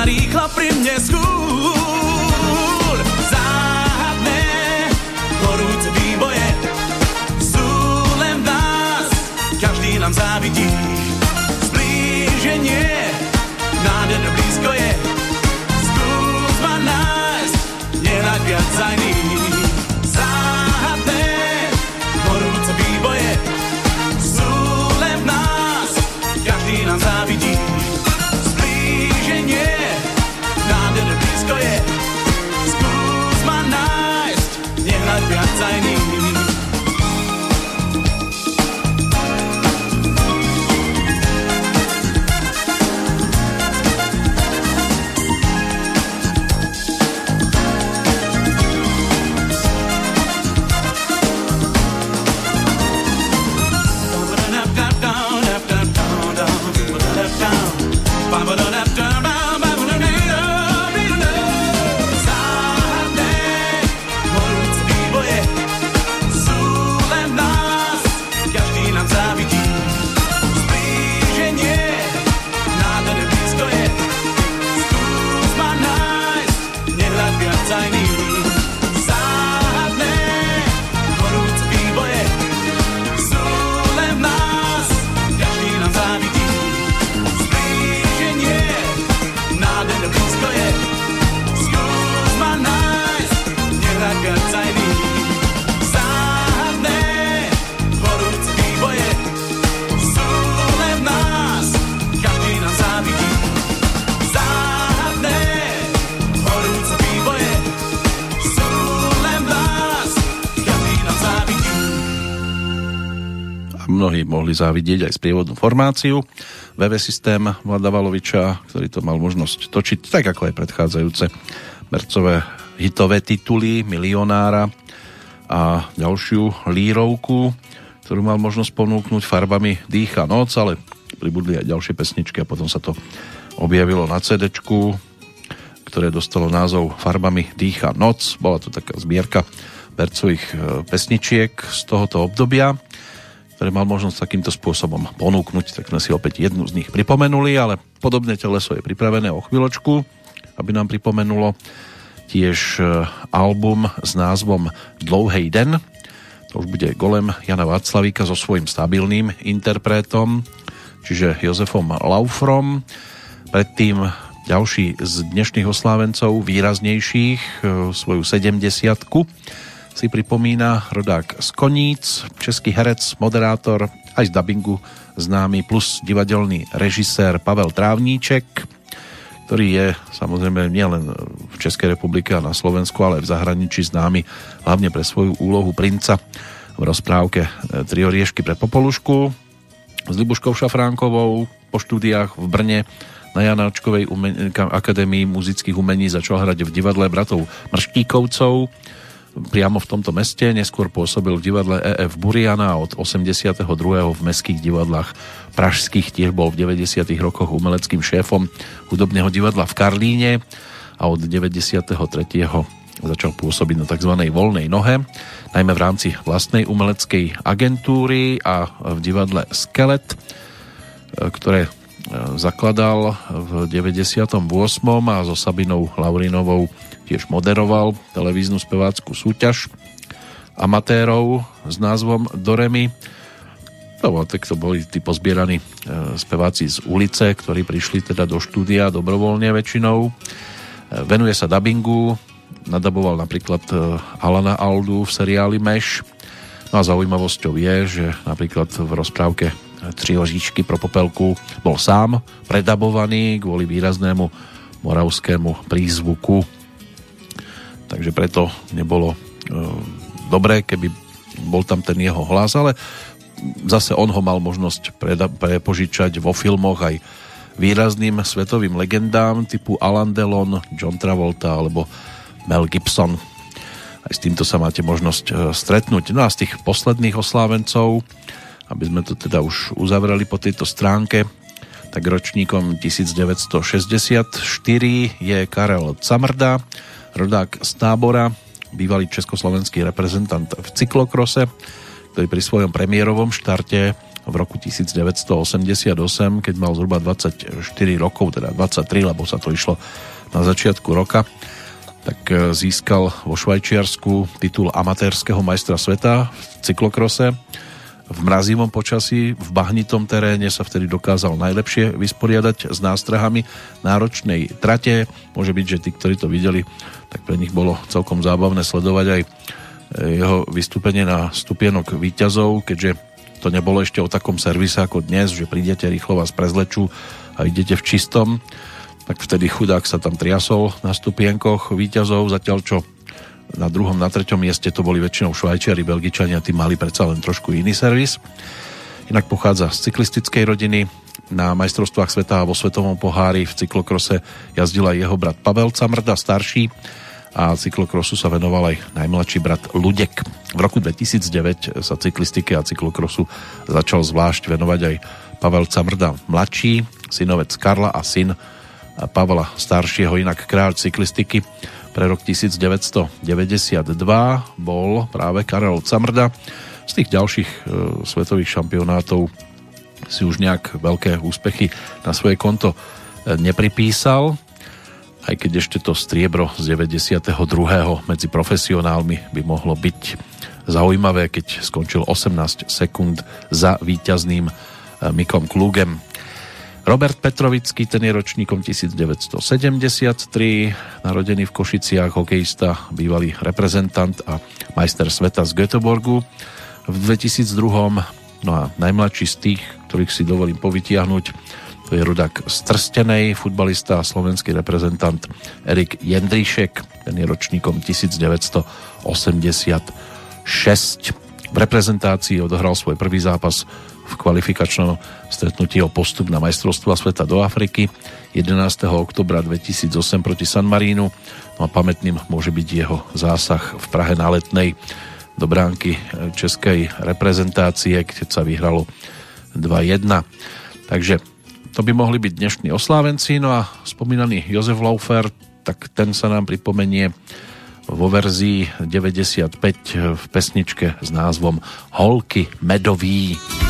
sa rýchlo pri mne skúľ. Záhadné, horúce výboje sú len v nás, každý nám závidí. Zblíženie, nádherné blízko je, skús ma nájsť, nehľad viac. Mnohí mohli závidieť aj sprievodnú formáciu. VV systém Vlada Valoviča, ktorý to mal možnosť točiť, tak ako aj predchádzajúce Mercové hitové tituly Milionára a ďalšiu lírovku, ktorú mal možnosť ponúknuť farbami Dýcha noc, ale pribudli aj ďalšie pesničky a potom sa to objavilo na cd ktoré dostalo názov Farbami dýcha noc. Bola to taká zbierka Bercových e, pesničiek z tohoto obdobia, ktoré mal možnosť takýmto spôsobom ponúknuť, tak sme si opäť jednu z nich pripomenuli, ale podobné teleso je pripravené o chvíľočku, aby nám pripomenulo tiež e, album s názvom Dlouhej den. To už bude golem Jana Václavíka so svojím stabilným interpretom, čiže Jozefom Laufrom. Predtým ďalší z dnešných oslávencov, výraznejších, e, svoju 70 si pripomína rodák z Koníc, český herec, moderátor, aj z dubbingu známy, plus divadelný režisér Pavel Trávníček, ktorý je samozrejme nielen v Českej republike a na Slovensku, ale v zahraničí známy hlavne pre svoju úlohu princa v rozprávke e, Tri oriešky pre Popolušku s Libuškou Šafránkovou po štúdiách v Brne na Janáčkovej umen- akadémii muzických umení začal hrať v divadle bratov Mrštíkovcov priamo v tomto meste, neskôr pôsobil v divadle EF Buriana a od 82. v mestských divadlách pražských tiež bol v 90. rokoch umeleckým šéfom hudobného divadla v Karlíne a od 93. začal pôsobiť na tzv. voľnej nohe, najmä v rámci vlastnej umeleckej agentúry a v divadle Skelet, ktoré zakladal v 98. a so Sabinou Laurinovou tiež moderoval televíznu spevácku súťaž amatérov s názvom Doremi. No, tak to boli tí pozbieraní e, speváci z ulice, ktorí prišli teda do štúdia dobrovoľne väčšinou. E, venuje sa dubbingu, nadaboval napríklad e, Alana Aldu v seriáli Meš. No a zaujímavosťou je, že napríklad v rozprávke Tři oříčky pro popelku bol sám predabovaný kvôli výraznému moravskému prízvuku takže preto nebolo e, dobré, keby bol tam ten jeho hlas, ale zase on ho mal možnosť preda- prepožičať vo filmoch aj výrazným svetovým legendám typu Alan Delon, John Travolta alebo Mel Gibson. Aj s týmto sa máte možnosť e, stretnúť. No a z tých posledných oslávencov, aby sme to teda už uzavreli po tejto stránke, tak ročníkom 1964 je Karel Camrda, rodák z tábora, bývalý československý reprezentant v cyklokrose, ktorý pri svojom premiérovom štarte v roku 1988, keď mal zhruba 24 rokov, teda 23, lebo sa to išlo na začiatku roka, tak e, získal vo Švajčiarsku titul amatérskeho majstra sveta v cyklokrose. V mrazivom počasí, v bahnitom teréne sa vtedy dokázal najlepšie vysporiadať s nástrahami náročnej trate. Môže byť, že tí, ktorí to videli, tak pre nich bolo celkom zábavné sledovať aj e, jeho vystúpenie na stupienok výťazov, keďže to nebolo ešte o takom servise ako dnes, že prídete rýchlo vás prezlečú a idete v čistom tak vtedy chudák sa tam triasol na stupienkoch výťazov, zatiaľ čo na druhom, na treťom mieste to boli väčšinou Švajčiari, Belgičania, tí mali predsa len trošku iný servis. Inak pochádza z cyklistickej rodiny, na majstrovstvách sveta a vo svetovom pohári v cyklokrose jazdil aj jeho brat Pavel Camrda, starší a cyklokrosu sa venoval aj najmladší brat Ludek. V roku 2009 sa cyklistike a cyklokrosu začal zvlášť venovať aj Pavel Camrda mladší, synovec Karla a syn Pavla staršieho, inak kráľ cyklistiky pre rok 1992 bol práve Karel Camrda. Z tých ďalších e, svetových šampionátov si už nejak veľké úspechy na svoje konto e, nepripísal, aj keď ešte to striebro z 92. medzi profesionálmi by mohlo byť zaujímavé, keď skončil 18 sekúnd za víťazným e, Mikom Klugem. Robert Petrovický, ten je ročníkom 1973, narodený v Košiciach, hokejista, bývalý reprezentant a majster sveta z Göteborgu. V 2002. No a najmladší z tých, ktorých si dovolím povytiahnuť, to je rodak z Trstenej, futbalista a slovenský reprezentant Erik Jendríšek, ten je ročníkom 1986. V reprezentácii odohral svoj prvý zápas v kvalifikačnom stretnutí o postup na majstrovstva sveta do Afriky 11. oktobra 2008 proti San Marínu. No a pamätným môže byť jeho zásah v Prahe na letnej do bránky českej reprezentácie, keď sa vyhralo 2-1. Takže to by mohli byť dnešní oslávenci. No a spomínaný Jozef Laufer, tak ten sa nám pripomenie vo verzii 95 v pesničke s názvom Holky medový. Rád mám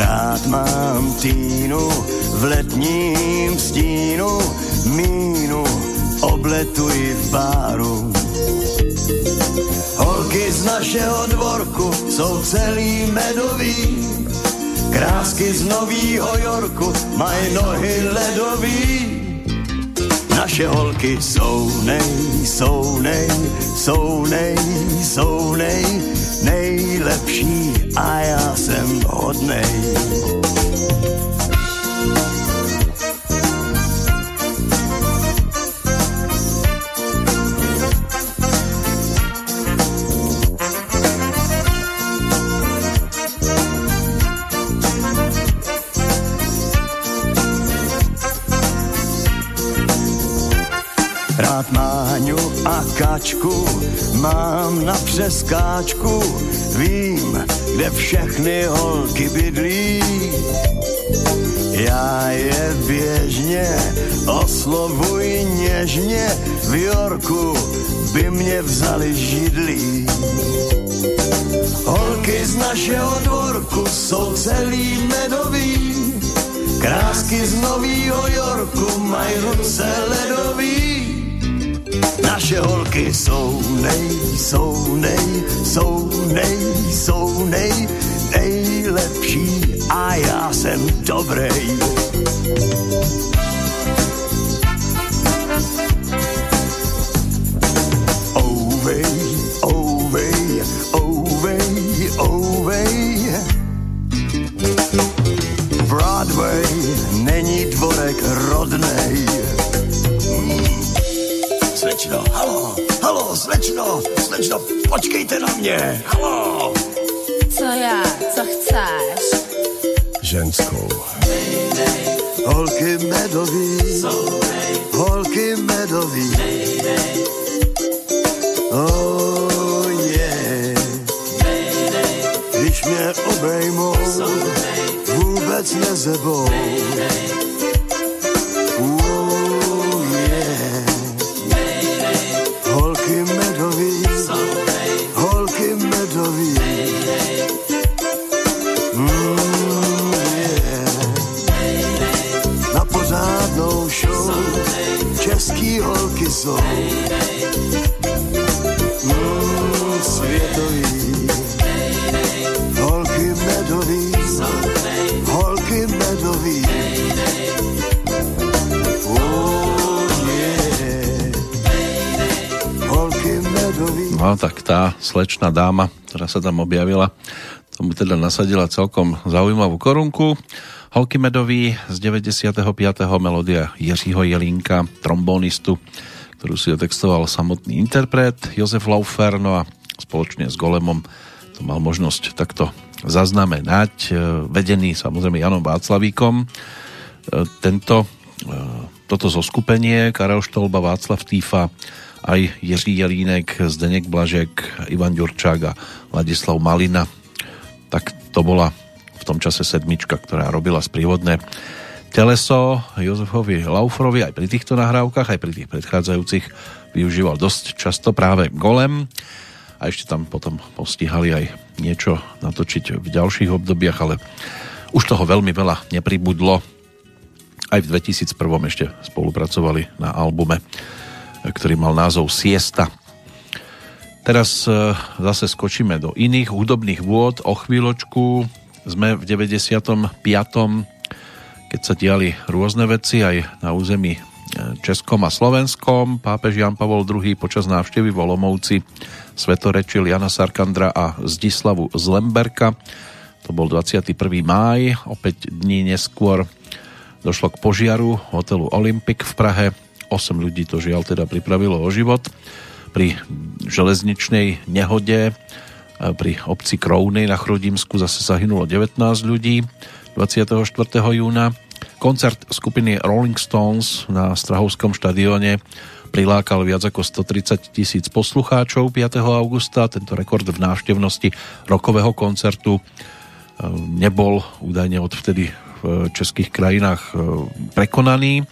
Rád mám Týnu v letním stínu, mínu obletuji v páru. Holky z našeho dvorku jsou celý medový, krásky z Novýho Yorku mají nohy ledový. Naše holky jsou nej, jsou nej, jsou nej, jsou nej, nejlepší a já jsem hodnej. Rád Máňu a Kačku mám na přeskáčku, vím, kde všechny holky bydlí. Já je běžně oslovuj něžně, v Jorku by mě vzali židlí. Holky z našeho dvorku jsou celý medový, krásky z Novýho Yorku mají ruce ledový. Naše holky jsou nej, jsou nej, jsou nej, jsou nej, nejlepší a já jsem dobrej. Slečno, slečno, počkejte na mě. Halo. Co já, co chceš? Ženskou. No tak tá slečná dáma, ktorá sa tam objavila, tomu teda nasadila celkom zaujímavú korunku. Holky Medový z 95. melódia Jiřího Jelínka, trombonistu, ktorú si otextoval samotný interpret Jozef Laufer, no a spoločne s Golemom to mal možnosť takto zaznamenať, e, vedený samozrejme Janom Václavíkom. E, Tento, e, toto zoskupenie Karel Štolba, Václav Týfa, aj Jiří Jelínek, Zdeněk Blažek, Ivan Ďurčák a Ladislav Malina. Tak to bola v tom čase sedmička, ktorá robila sprievodné teleso Jozefovi Laufrovi aj pri týchto nahrávkach, aj pri tých predchádzajúcich využíval dosť často práve golem a ešte tam potom postihali aj niečo natočiť v ďalších obdobiach, ale už toho veľmi veľa nepribudlo. Aj v 2001 ešte spolupracovali na albume, ktorý mal názov Siesta. Teraz e, zase skočíme do iných hudobných vôd. O chvíľočku sme v 95 keď sa diali rôzne veci aj na území e, Českom a Slovenskom. Pápež Jan Pavol II počas návštevy v Olomouci svetorečil Jana Sarkandra a Zdislavu Zlemberka. To bol 21. máj, opäť dní neskôr došlo k požiaru hotelu Olympic v Prahe. 8 ľudí to žiaľ teda pripravilo o život. Pri železničnej nehode e, pri obci Krouny na Chrudímsku zase zahynulo 19 ľudí 24. júna. Koncert skupiny Rolling Stones na Strahovskom štadióne prilákal viac ako 130 tisíc poslucháčov 5. augusta. Tento rekord v návštevnosti rokového koncertu e, nebol údajne odvtedy v českých krajinách e, prekonaný.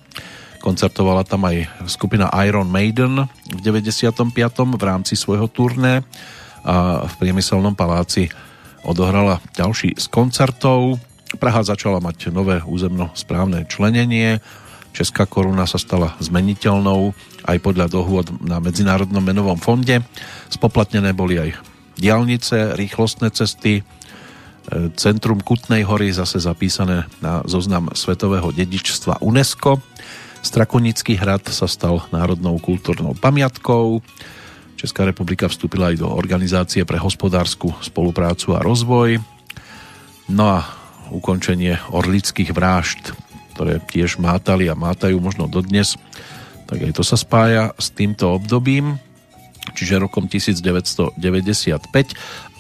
Koncertovala tam aj skupina Iron Maiden v 95. v rámci svojho turné a v priemyselnom paláci odohrala ďalší z koncertov. Praha začala mať nové územno správne členenie. Česká koruna sa stala zmeniteľnou aj podľa dohôd na Medzinárodnom menovom fonde. Spoplatnené boli aj diálnice, rýchlostné cesty, e, Centrum Kutnej hory zase zapísané na zoznam svetového dedičstva UNESCO. Strakonický hrad sa stal národnou kultúrnou pamiatkou. Česká republika vstúpila aj do Organizácie pre hospodárskú spoluprácu a rozvoj. No a ukončenie orlických vražd, ktoré tiež mátali a mátajú možno dodnes, tak aj to sa spája s týmto obdobím, čiže rokom 1995.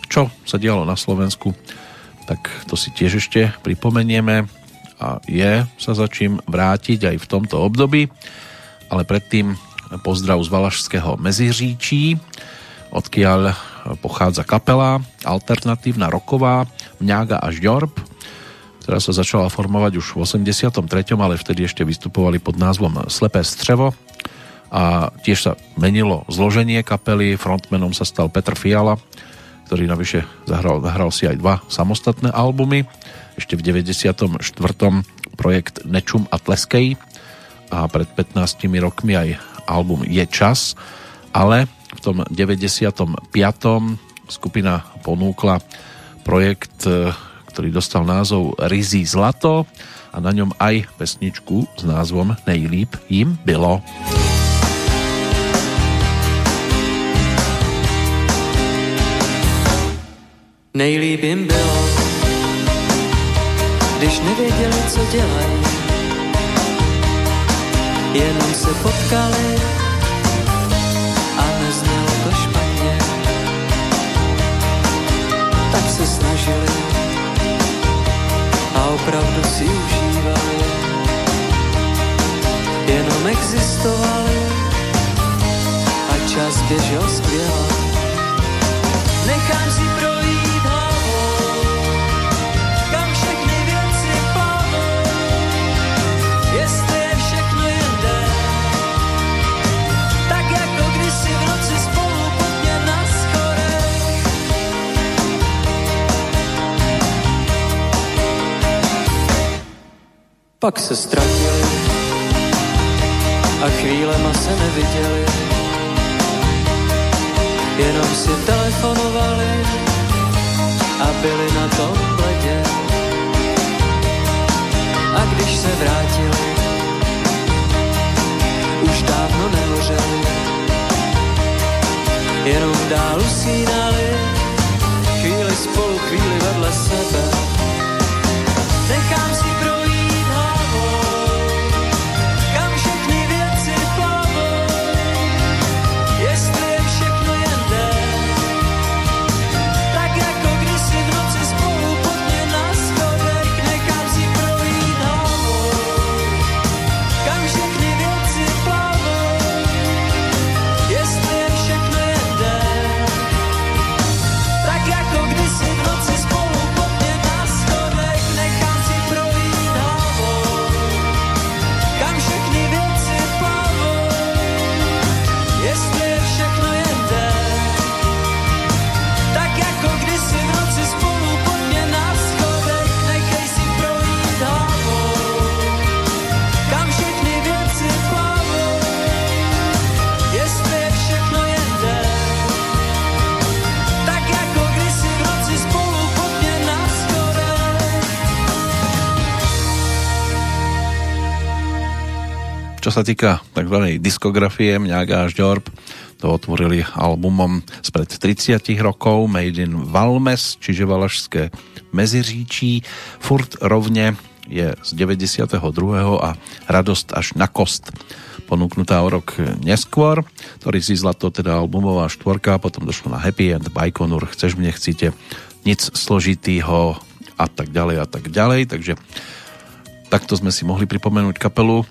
Čo sa dialo na Slovensku, tak to si tiež ešte pripomenieme a je sa za čím vrátiť aj v tomto období, ale predtým pozdrav z Valašského Meziříčí, odkiaľ pochádza kapela alternatívna roková Mňága a Žďorb, ktorá sa začala formovať už v 83., ale vtedy ešte vystupovali pod názvom Slepé střevo a tiež sa menilo zloženie kapely, frontmanom sa stal Petr Fiala, ktorý navyše zahral, zahral si aj dva samostatné albumy ešte v 94. projekt Nečum a Tleskej a pred 15 rokmi aj album Je čas, ale v tom 95. skupina ponúkla projekt, e, ktorý dostal názov Rizí zlato a na ňom aj pesničku s názvom Nejlíp jim bylo. Nejlíp jim bylo, když nevěděli, co dělají. Jenom se potkali a neznělo to špatně. Tak se snažili a opravdu si užívali. Jenom existovali a čas běžel skvěle. Nechám si projít Pak se ztratili a chvílema se neviděli. Jenom si telefonovali a byli na tom ledě. A když se vrátili, už dávno nehořeli. Jenom dál usínali, chvíli spolu, chvíli vedle sebe. Nechám si sa týka tzv. diskografie Mňaga až Ďorb, to otvorili albumom spred 30 rokov Made in Valmes, čiže Valašské Meziříčí. Furt rovne je z 92. a Radosť až na kost ponúknutá o rok neskôr, ktorý si zlato teda albumová štvorka, potom došlo na Happy End, Bajkonur, Chceš mne chcíte, nic složitýho a tak ďalej a tak ďalej, takže takto sme si mohli pripomenúť kapelu,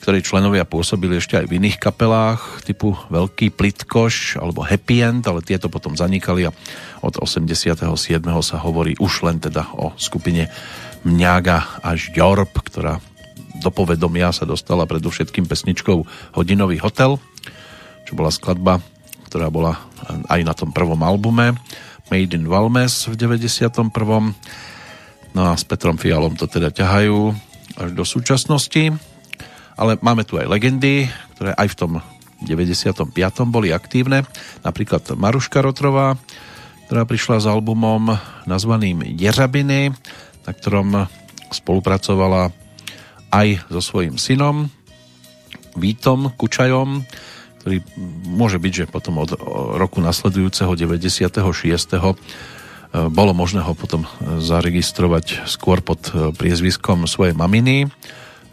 ktorí členovia pôsobili ešte aj v iných kapelách typu Veľký Plitkoš alebo Happy End, ale tieto potom zanikali a od 87. sa hovorí už len teda o skupine Mňaga až Ďorb, ktorá do povedomia sa dostala predovšetkým pesničkou Hodinový hotel, čo bola skladba, ktorá bola aj na tom prvom albume Made in Valmes v 91. No a s Petrom Fialom to teda ťahajú až do súčasnosti ale máme tu aj legendy, ktoré aj v tom 95. boli aktívne. Napríklad Maruška Rotrová, ktorá prišla s albumom nazvaným Jeřabiny, na ktorom spolupracovala aj so svojím synom Vítom Kučajom, ktorý môže byť, že potom od roku nasledujúceho 96. bolo možné ho potom zaregistrovať skôr pod priezviskom svojej maminy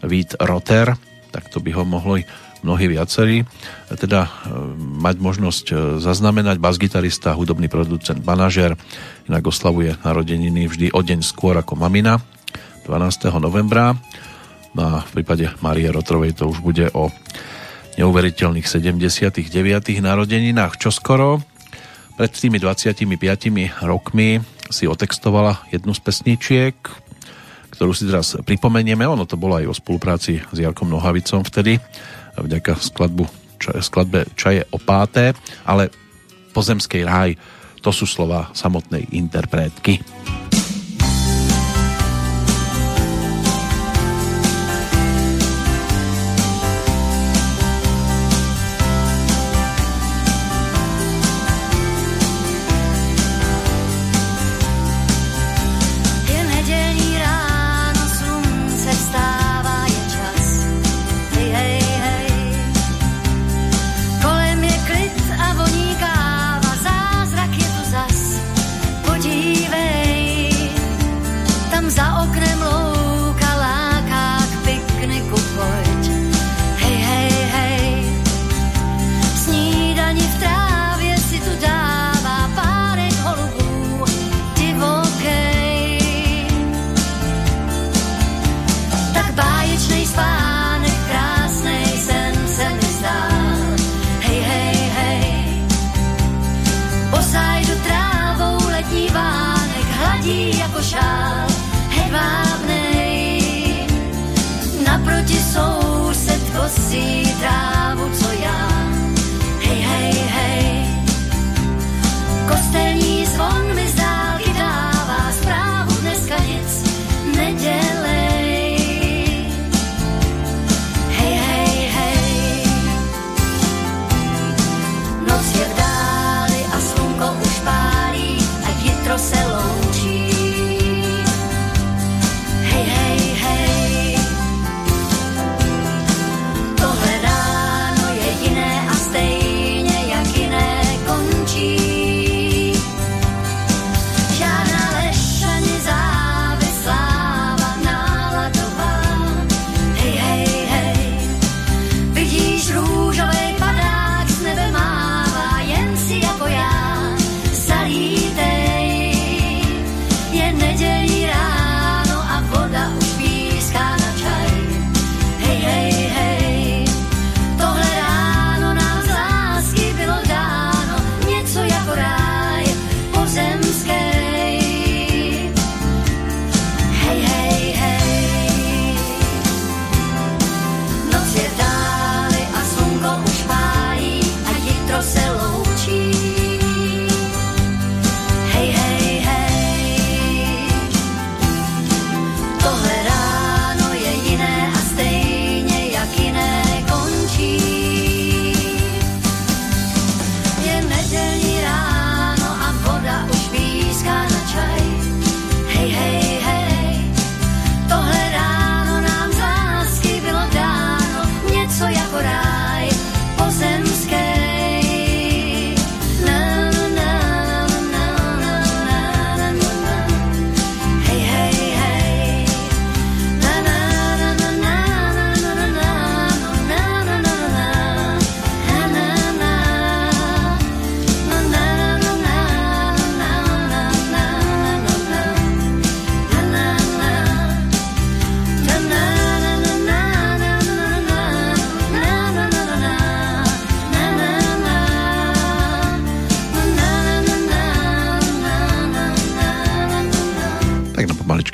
Vít Rotter, tak to by ho mohli mnohí viacerí teda e, mať možnosť e, zaznamenať basgitarista, hudobný producent, manažer, inak oslavuje narodeniny vždy o deň skôr ako mamina 12. novembra no a v prípade Marie Rotrovej to už bude o neuveriteľných 79. narodeninách čoskoro pred tými 25 rokmi si otextovala jednu z pesničiek ktorú si teraz pripomenieme. Ono to bolo aj o spolupráci s Jarkom Nohavicom vtedy, vďaka skladbu, ča, skladbe Čaje opáté, ale Pozemskej ráj, to sú slova samotnej interpretky.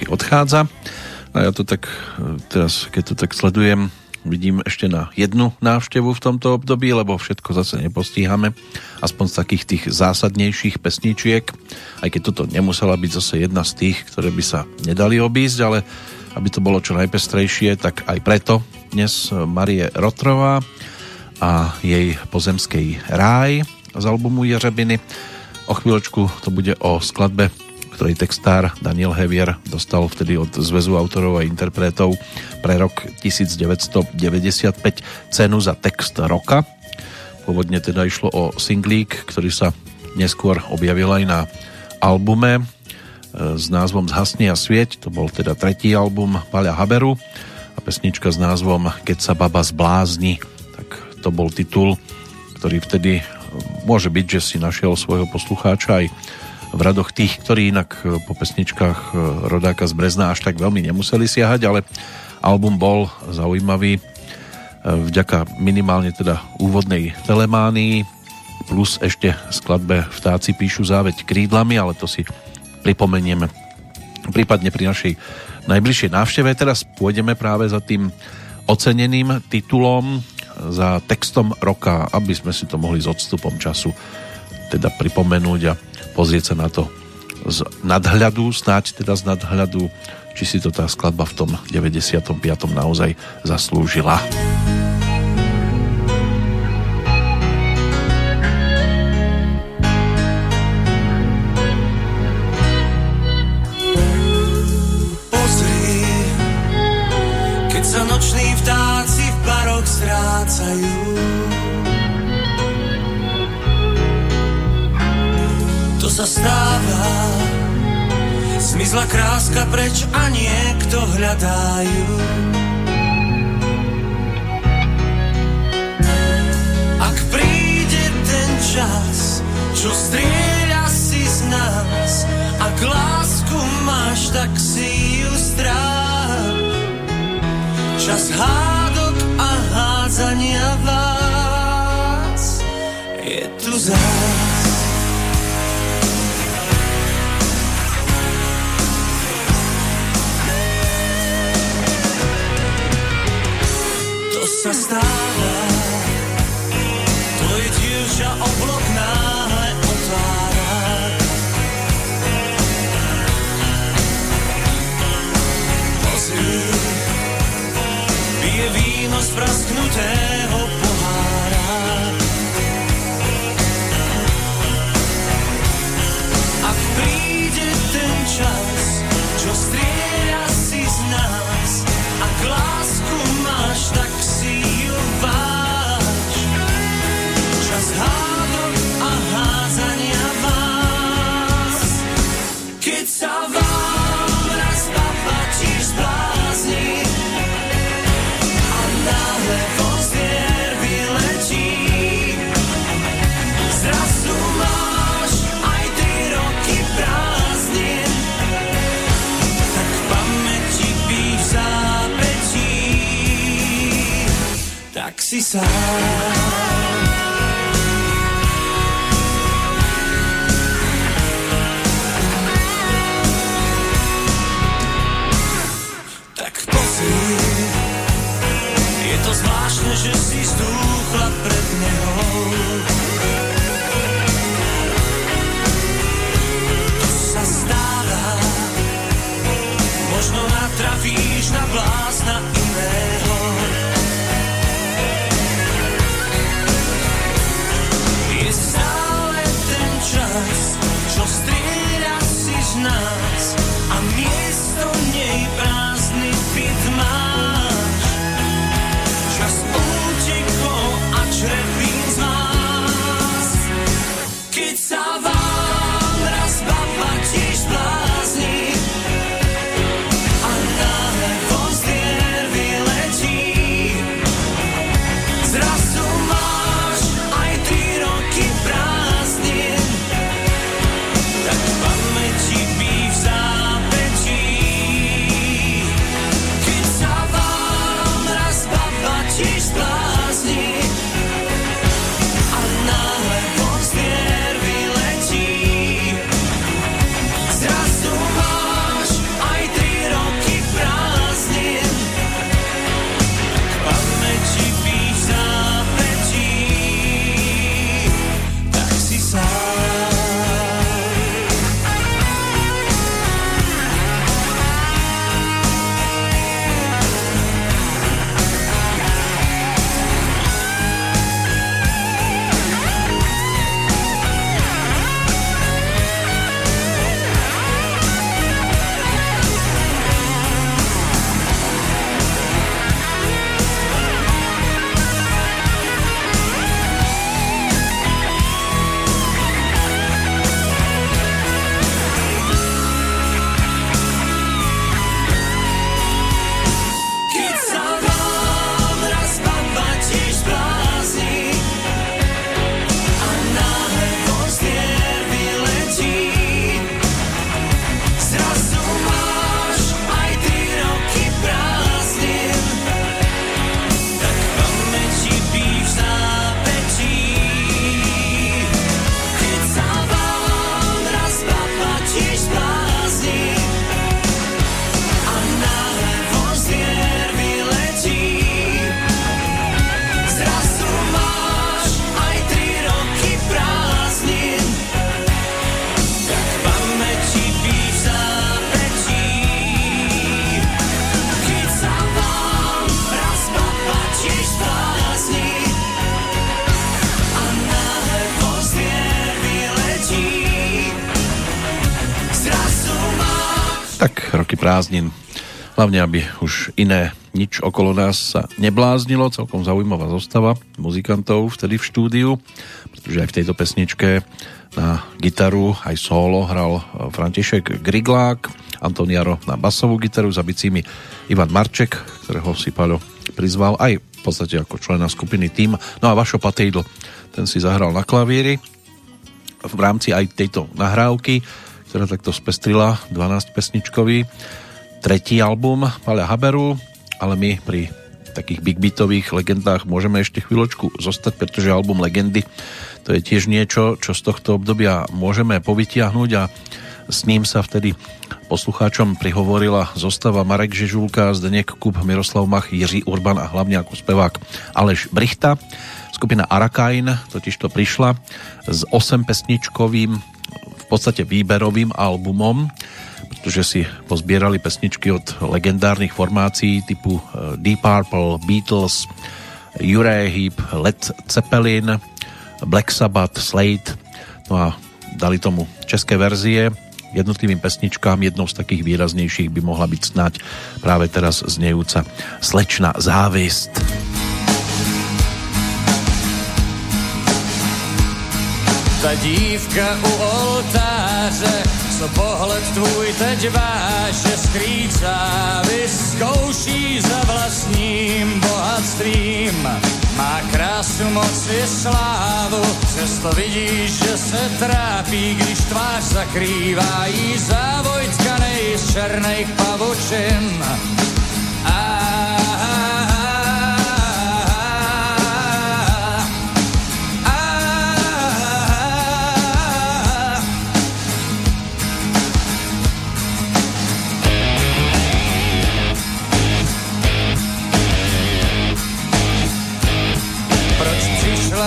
Pomaličky odchádza. A ja to tak e, teraz, keď to tak sledujem, vidím ešte na jednu návštevu v tomto období, lebo všetko zase nepostíhame. Aspoň z takých tých zásadnejších pesničiek, aj keď toto nemusela byť zase jedna z tých, ktoré by sa nedali obísť, ale aby to bolo čo najpestrejšie, tak aj preto dnes Marie Rotrová a jej pozemskej ráj z albumu Jeřebiny. O chvíľočku to bude o skladbe ktorej textár Daniel Hevier dostal vtedy od Zväzu autorov a interpretov pre rok 1995 cenu za text roka. Pôvodne teda išlo o singlík, ktorý sa neskôr objavil aj na albume e, s názvom Zhasni a svieť, to bol teda tretí album Paľa Haberu a pesnička s názvom Keď sa baba zblázni, tak to bol titul, ktorý vtedy e, môže byť, že si našiel svojho poslucháča aj v radoch tých, ktorí inak e, po pesničkách e, rodáka z Brezna až tak veľmi nemuseli siahať, ale album bol zaujímavý e, vďaka minimálne teda úvodnej telemánii plus ešte skladbe Vtáci píšu záveď krídlami, ale to si pripomenieme prípadne pri našej najbližšej návšteve. Teraz pôjdeme práve za tým oceneným titulom za textom roka, aby sme si to mohli s odstupom času teda pripomenúť a pozrieť sa na to z nadhľadu, snáď teda z nadhľadu, či si to tá skladba v tom 95. naozaj zaslúžila. To stáva, zmizla kráska preč a niekto hľadajú. Ak príde ten čas, čo strieľa si z nás, ak lásku máš, tak si ju stráž. Čas hádok a hádzania vás je tu zás. Sa stáva, to je dievča oblok náhle otvára. Pozri, pije víno z prázdnin. Hlavne, aby už iné nič okolo nás sa nebláznilo. Celkom zaujímavá zostava muzikantov vtedy v štúdiu, pretože aj v tejto pesničke na gitaru aj solo hral František Griglák, Antoniaro na basovú gitaru, za bicími Ivan Marček, ktorého si Paľo prizval aj v podstate ako člena skupiny Tým. No a Vašo Patejdl, ten si zahral na klavíri v rámci aj tejto nahrávky, ktorá takto spestrila 12 pesničkový tretí album Paľa Haberu, ale my pri takých big beatových legendách môžeme ešte chvíľočku zostať, pretože album Legendy to je tiež niečo, čo z tohto obdobia môžeme povytiahnuť a s ním sa vtedy poslucháčom prihovorila zostava Marek Žižulka, Zdeněk Kup, Miroslav Mach, Jiří Urban a hlavne ako spevák Aleš Brichta. Skupina Arakain totiž to prišla s 8 pesničkovým v podstate výberovým albumom pretože si pozbierali pesničky od legendárnych formácií typu eh, Deep Purple, Beatles, Uriah Heep, Led Zeppelin, Black Sabbath, Slade, no a dali tomu české verzie jednotlivým pesničkám. Jednou z takých výraznejších by mohla byť snáď práve teraz znejúca Slečna závist. Ta dívka u oltáře, co pohled tvůj teď váže, skrýcá, vyzkouší za vlastním bohatstvím. Má krásu, moc i slávu, přesto vidíš, že se trápí, když tvář zakrývá jí závoj tkanej z černých pavučin.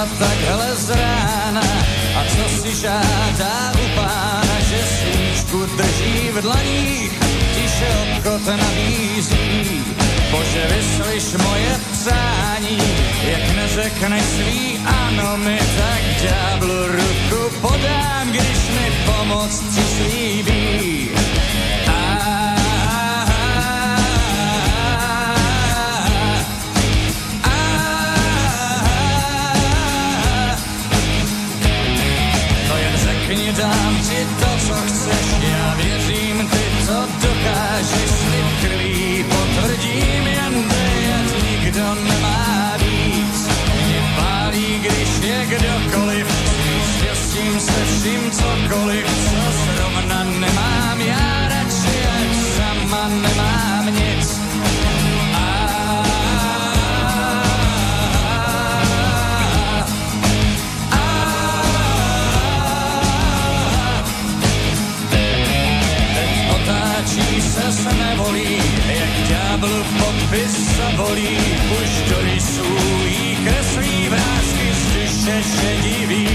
Přišla takhle z rána a co si žádá u pána, že svíčku drží v dlaních, tiše obchod nabízí. Bože, vyslyš moje přání, jak neřekneš svý ano mi, tak ďáblu ruku podám, když mi pomoc přislíbí. No to, co chceš, já věřím, ty to dokážeš, slib krví potvrdím, jen ať nikdo nemá víc. Mě pálí, když je kdokoliv, s se vším cokoliv, co sa volí, už do rysů jí kreslí vrázky z duše šedivý.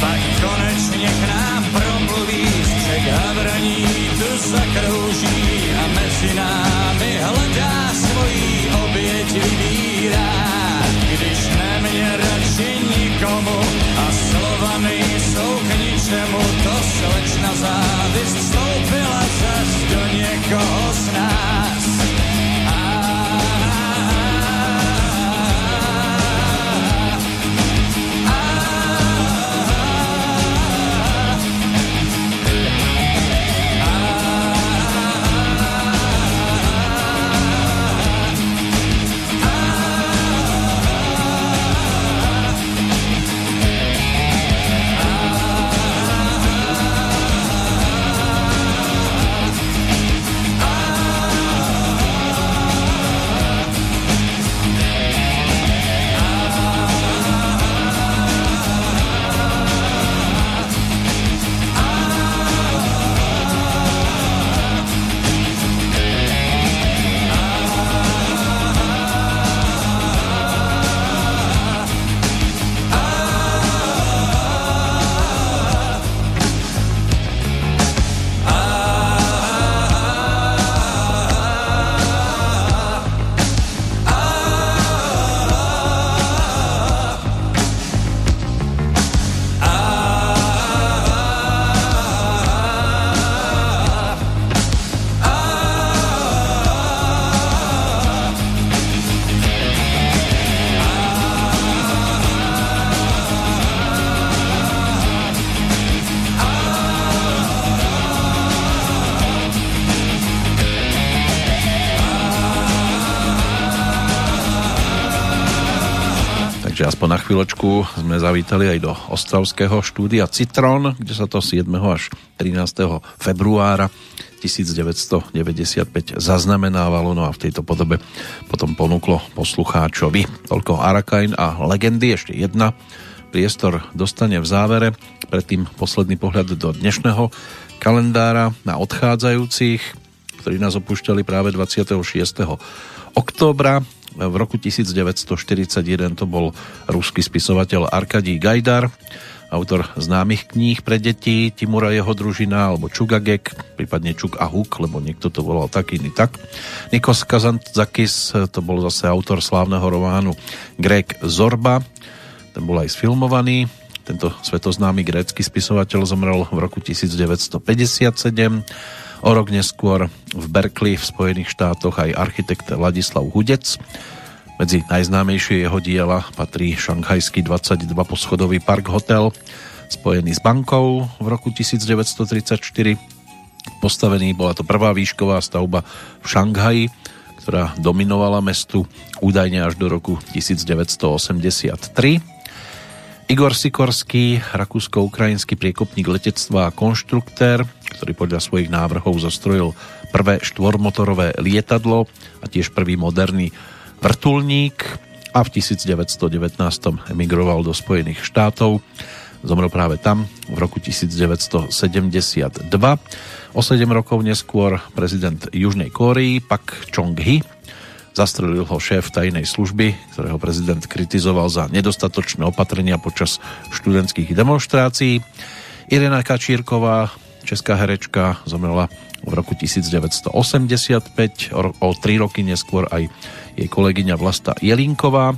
Pak konečně k nám promluví, střek havraní tu zakrouží a mezi námi hledá svojí oběť vybírá. Když nemě radši nikomu a slova nejsou k ničemu, to slečna závist vstoupila zas do někoho z nás. Takže aspoň na chvíľočku sme zavítali aj do ostravského štúdia Citron, kde sa to 7. až 13. februára 1995 zaznamenávalo, no a v tejto podobe potom ponúklo poslucháčovi. Toľko Arakain a legendy, ešte jedna priestor dostane v závere, predtým posledný pohľad do dnešného kalendára na odchádzajúcich, ktorí nás opúšťali práve 26. októbra v roku 1941 to bol ruský spisovateľ Arkadí Gajdar, autor známych kníh pre deti, Timura jeho družina, alebo Čugagek, prípadne Čuk a Huk, lebo niekto to volal tak, iný tak. Nikos Kazantzakis, to bol zase autor slávneho románu Grek Zorba, ten bol aj sfilmovaný. Tento svetoznámy grécky spisovateľ zomrel v roku 1957. O rok neskôr v Berkeley v Spojených štátoch aj architekt Ladislav Hudec. Medzi najznámejšie jeho diela patrí šanghajský 22 poschodový park hotel spojený s bankou v roku 1934. Postavený bola to prvá výšková stavba v Šanghaji, ktorá dominovala mestu údajne až do roku 1983. Igor Sikorský, rakúsko-ukrajinský priekopník letectva a konštruktér, ktorý podľa svojich návrhov zostrojil prvé štvormotorové lietadlo a tiež prvý moderný vrtulník a v 1919 emigroval do Spojených štátov. Zomrel práve tam v roku 1972. O 7 rokov neskôr prezident Južnej Kórei Pak Chong-hee Zastrelil ho šéf tajnej služby, ktorého prezident kritizoval za nedostatočné opatrenia počas študentských demonstrácií. Irena Kačírková, česká herečka, zomrela v roku 1985, o, tri roky neskôr aj jej kolegyňa Vlasta Jelinková.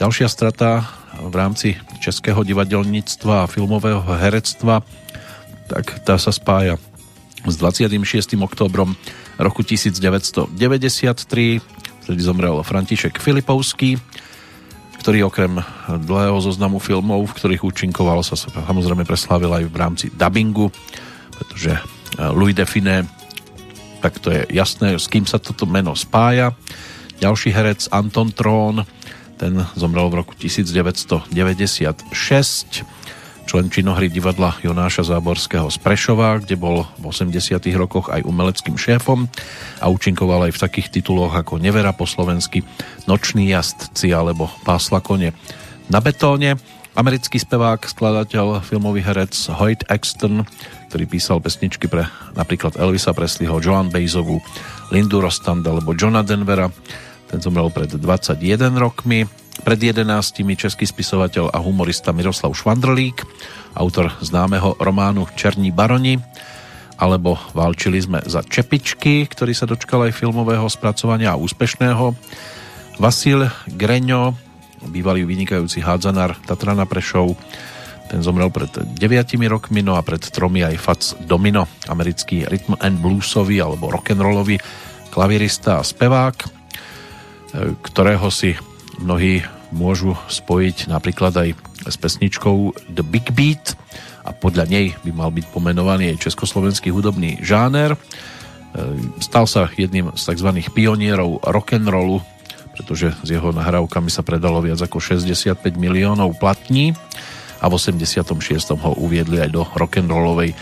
Ďalšia strata v rámci českého divadelníctva a filmového herectva, tak tá sa spája s 26. oktobrom roku 1993 vtedy zomrel František Filipovský, ktorý okrem dlhého zoznamu filmov, v ktorých účinkoval, sa samozrejme preslávil aj v rámci dubbingu, pretože e, Louis Define, tak to je jasné, s kým sa toto meno spája. Ďalší herec Anton Trón, ten zomrel v roku 1996 člen činohry divadla Jonáša Záborského z Prešova, kde bol v 80 rokoch aj umeleckým šéfom a účinkoval aj v takých tituloch ako Nevera po slovensky, Noční jazdci alebo Pásla kone na betóne. Americký spevák, skladateľ, filmový herec Hoyt Axton, ktorý písal pesničky pre napríklad Elvisa Presleyho, Joan Baezovú, Lindu Rostand alebo Johna Denvera. Ten zomrel pred 21 rokmi. Pred 11 český spisovateľ a humorista Miroslav Švandrlík, autor známeho románu Černí baroni, alebo Válčili sme za Čepičky, ktorý sa dočkal aj filmového spracovania a úspešného. Vasil Greňo, bývalý vynikajúci hádzanár Tatrana Prešov, ten zomrel pred 9 rokmi, no a pred tromi aj Fats Domino, americký rhythm and bluesový alebo rock'n'rollový klavirista a spevák, ktorého si mnohí môžu spojiť napríklad aj s pesničkou The Big Beat a podľa nej by mal byť pomenovaný aj československý hudobný žáner. E, stal sa jedným z tzv. pionierov rock'n'rollu, pretože s jeho nahrávkami sa predalo viac ako 65 miliónov platní a v 86. ho uviedli aj do rock'n'rollovej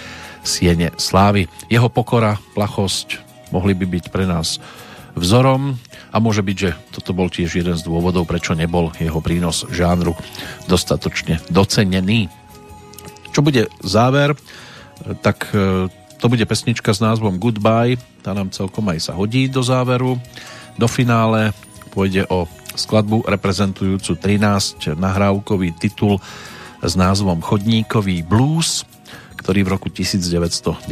siene slávy. Jeho pokora, plachosť mohli by byť pre nás vzorom a môže byť, že toto bol tiež jeden z dôvodov, prečo nebol jeho prínos žánru dostatočne docenený. Čo bude záver, tak e, to bude pesnička s názvom Goodbye, tá nám celkom aj sa hodí do záveru. Do finále pôjde o skladbu reprezentujúcu 13 nahrávkový titul s názvom Chodníkový blues, ktorý v roku 1995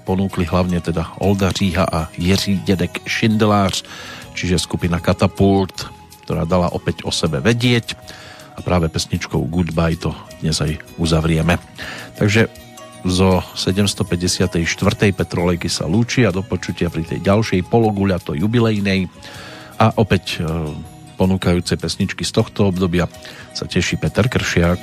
ponúkli hlavne teda Olda Říha a Jiří Dedek Šindelář čiže skupina Katapult, ktorá dala opäť o sebe vedieť a práve pesničkou Goodbye to dnes aj uzavrieme. Takže zo 754. Petrolejky sa lúči a do počutia pri tej ďalšej pologuľato jubilejnej a opäť e, ponúkajúce pesničky z tohto obdobia sa teší Peter Kršiak.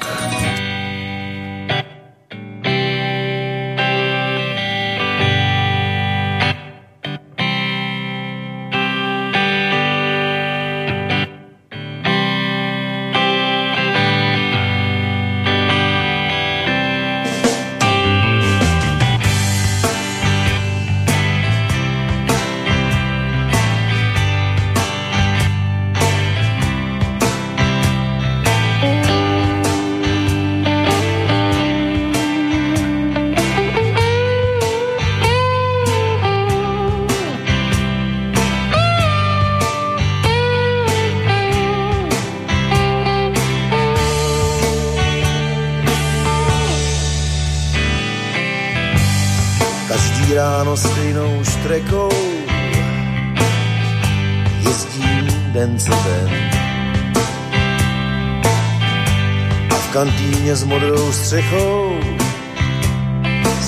Kantýně s modrou střechou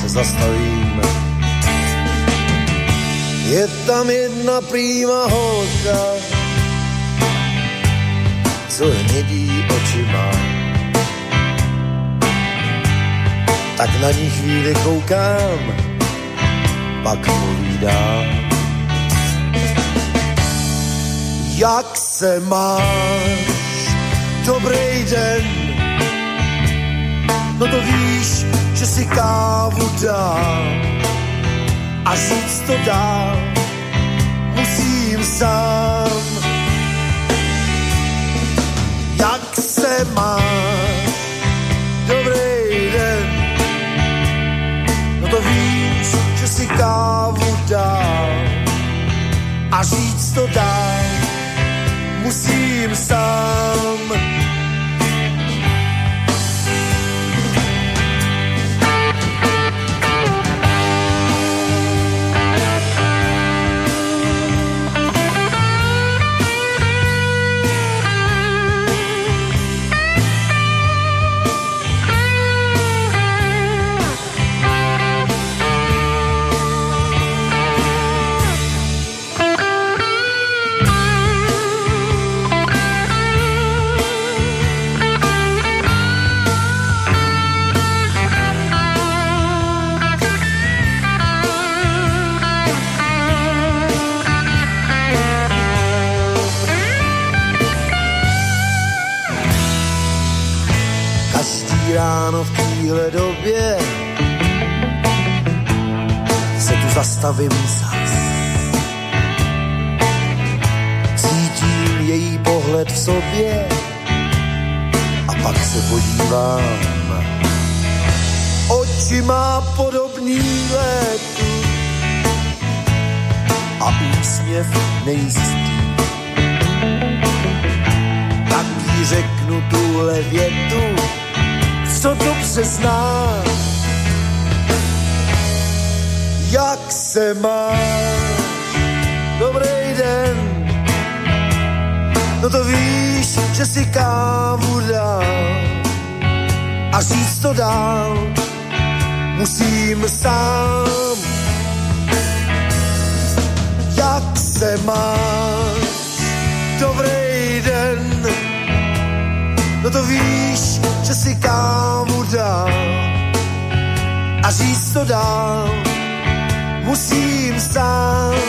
se zastavím. Je tam jedna prýma holka, co hnědý oči má. Tak na ní chvíli koukám, pak povídám. Jak se máš? Dobrý den. No to víš, že si kávu dám a říct to dál musím sám. Jak se máš? Dobrý den. No to víš, že si kávu dám a říct to dál musím sám. Téhle době se tu zastavím zas. Cítím její pohled v sobě a pak se podívám. Oči má podobný létu a úsměv nejistý. Tak jí řeknu tuhle větu, co dobře znáš. Jak se máš? Dobrý den. No to víš, že si kávu dám a říct to dál musím sám. Jak se máš? Dobrý den. No to víš, že si kávu dal a říct to dál musím sám.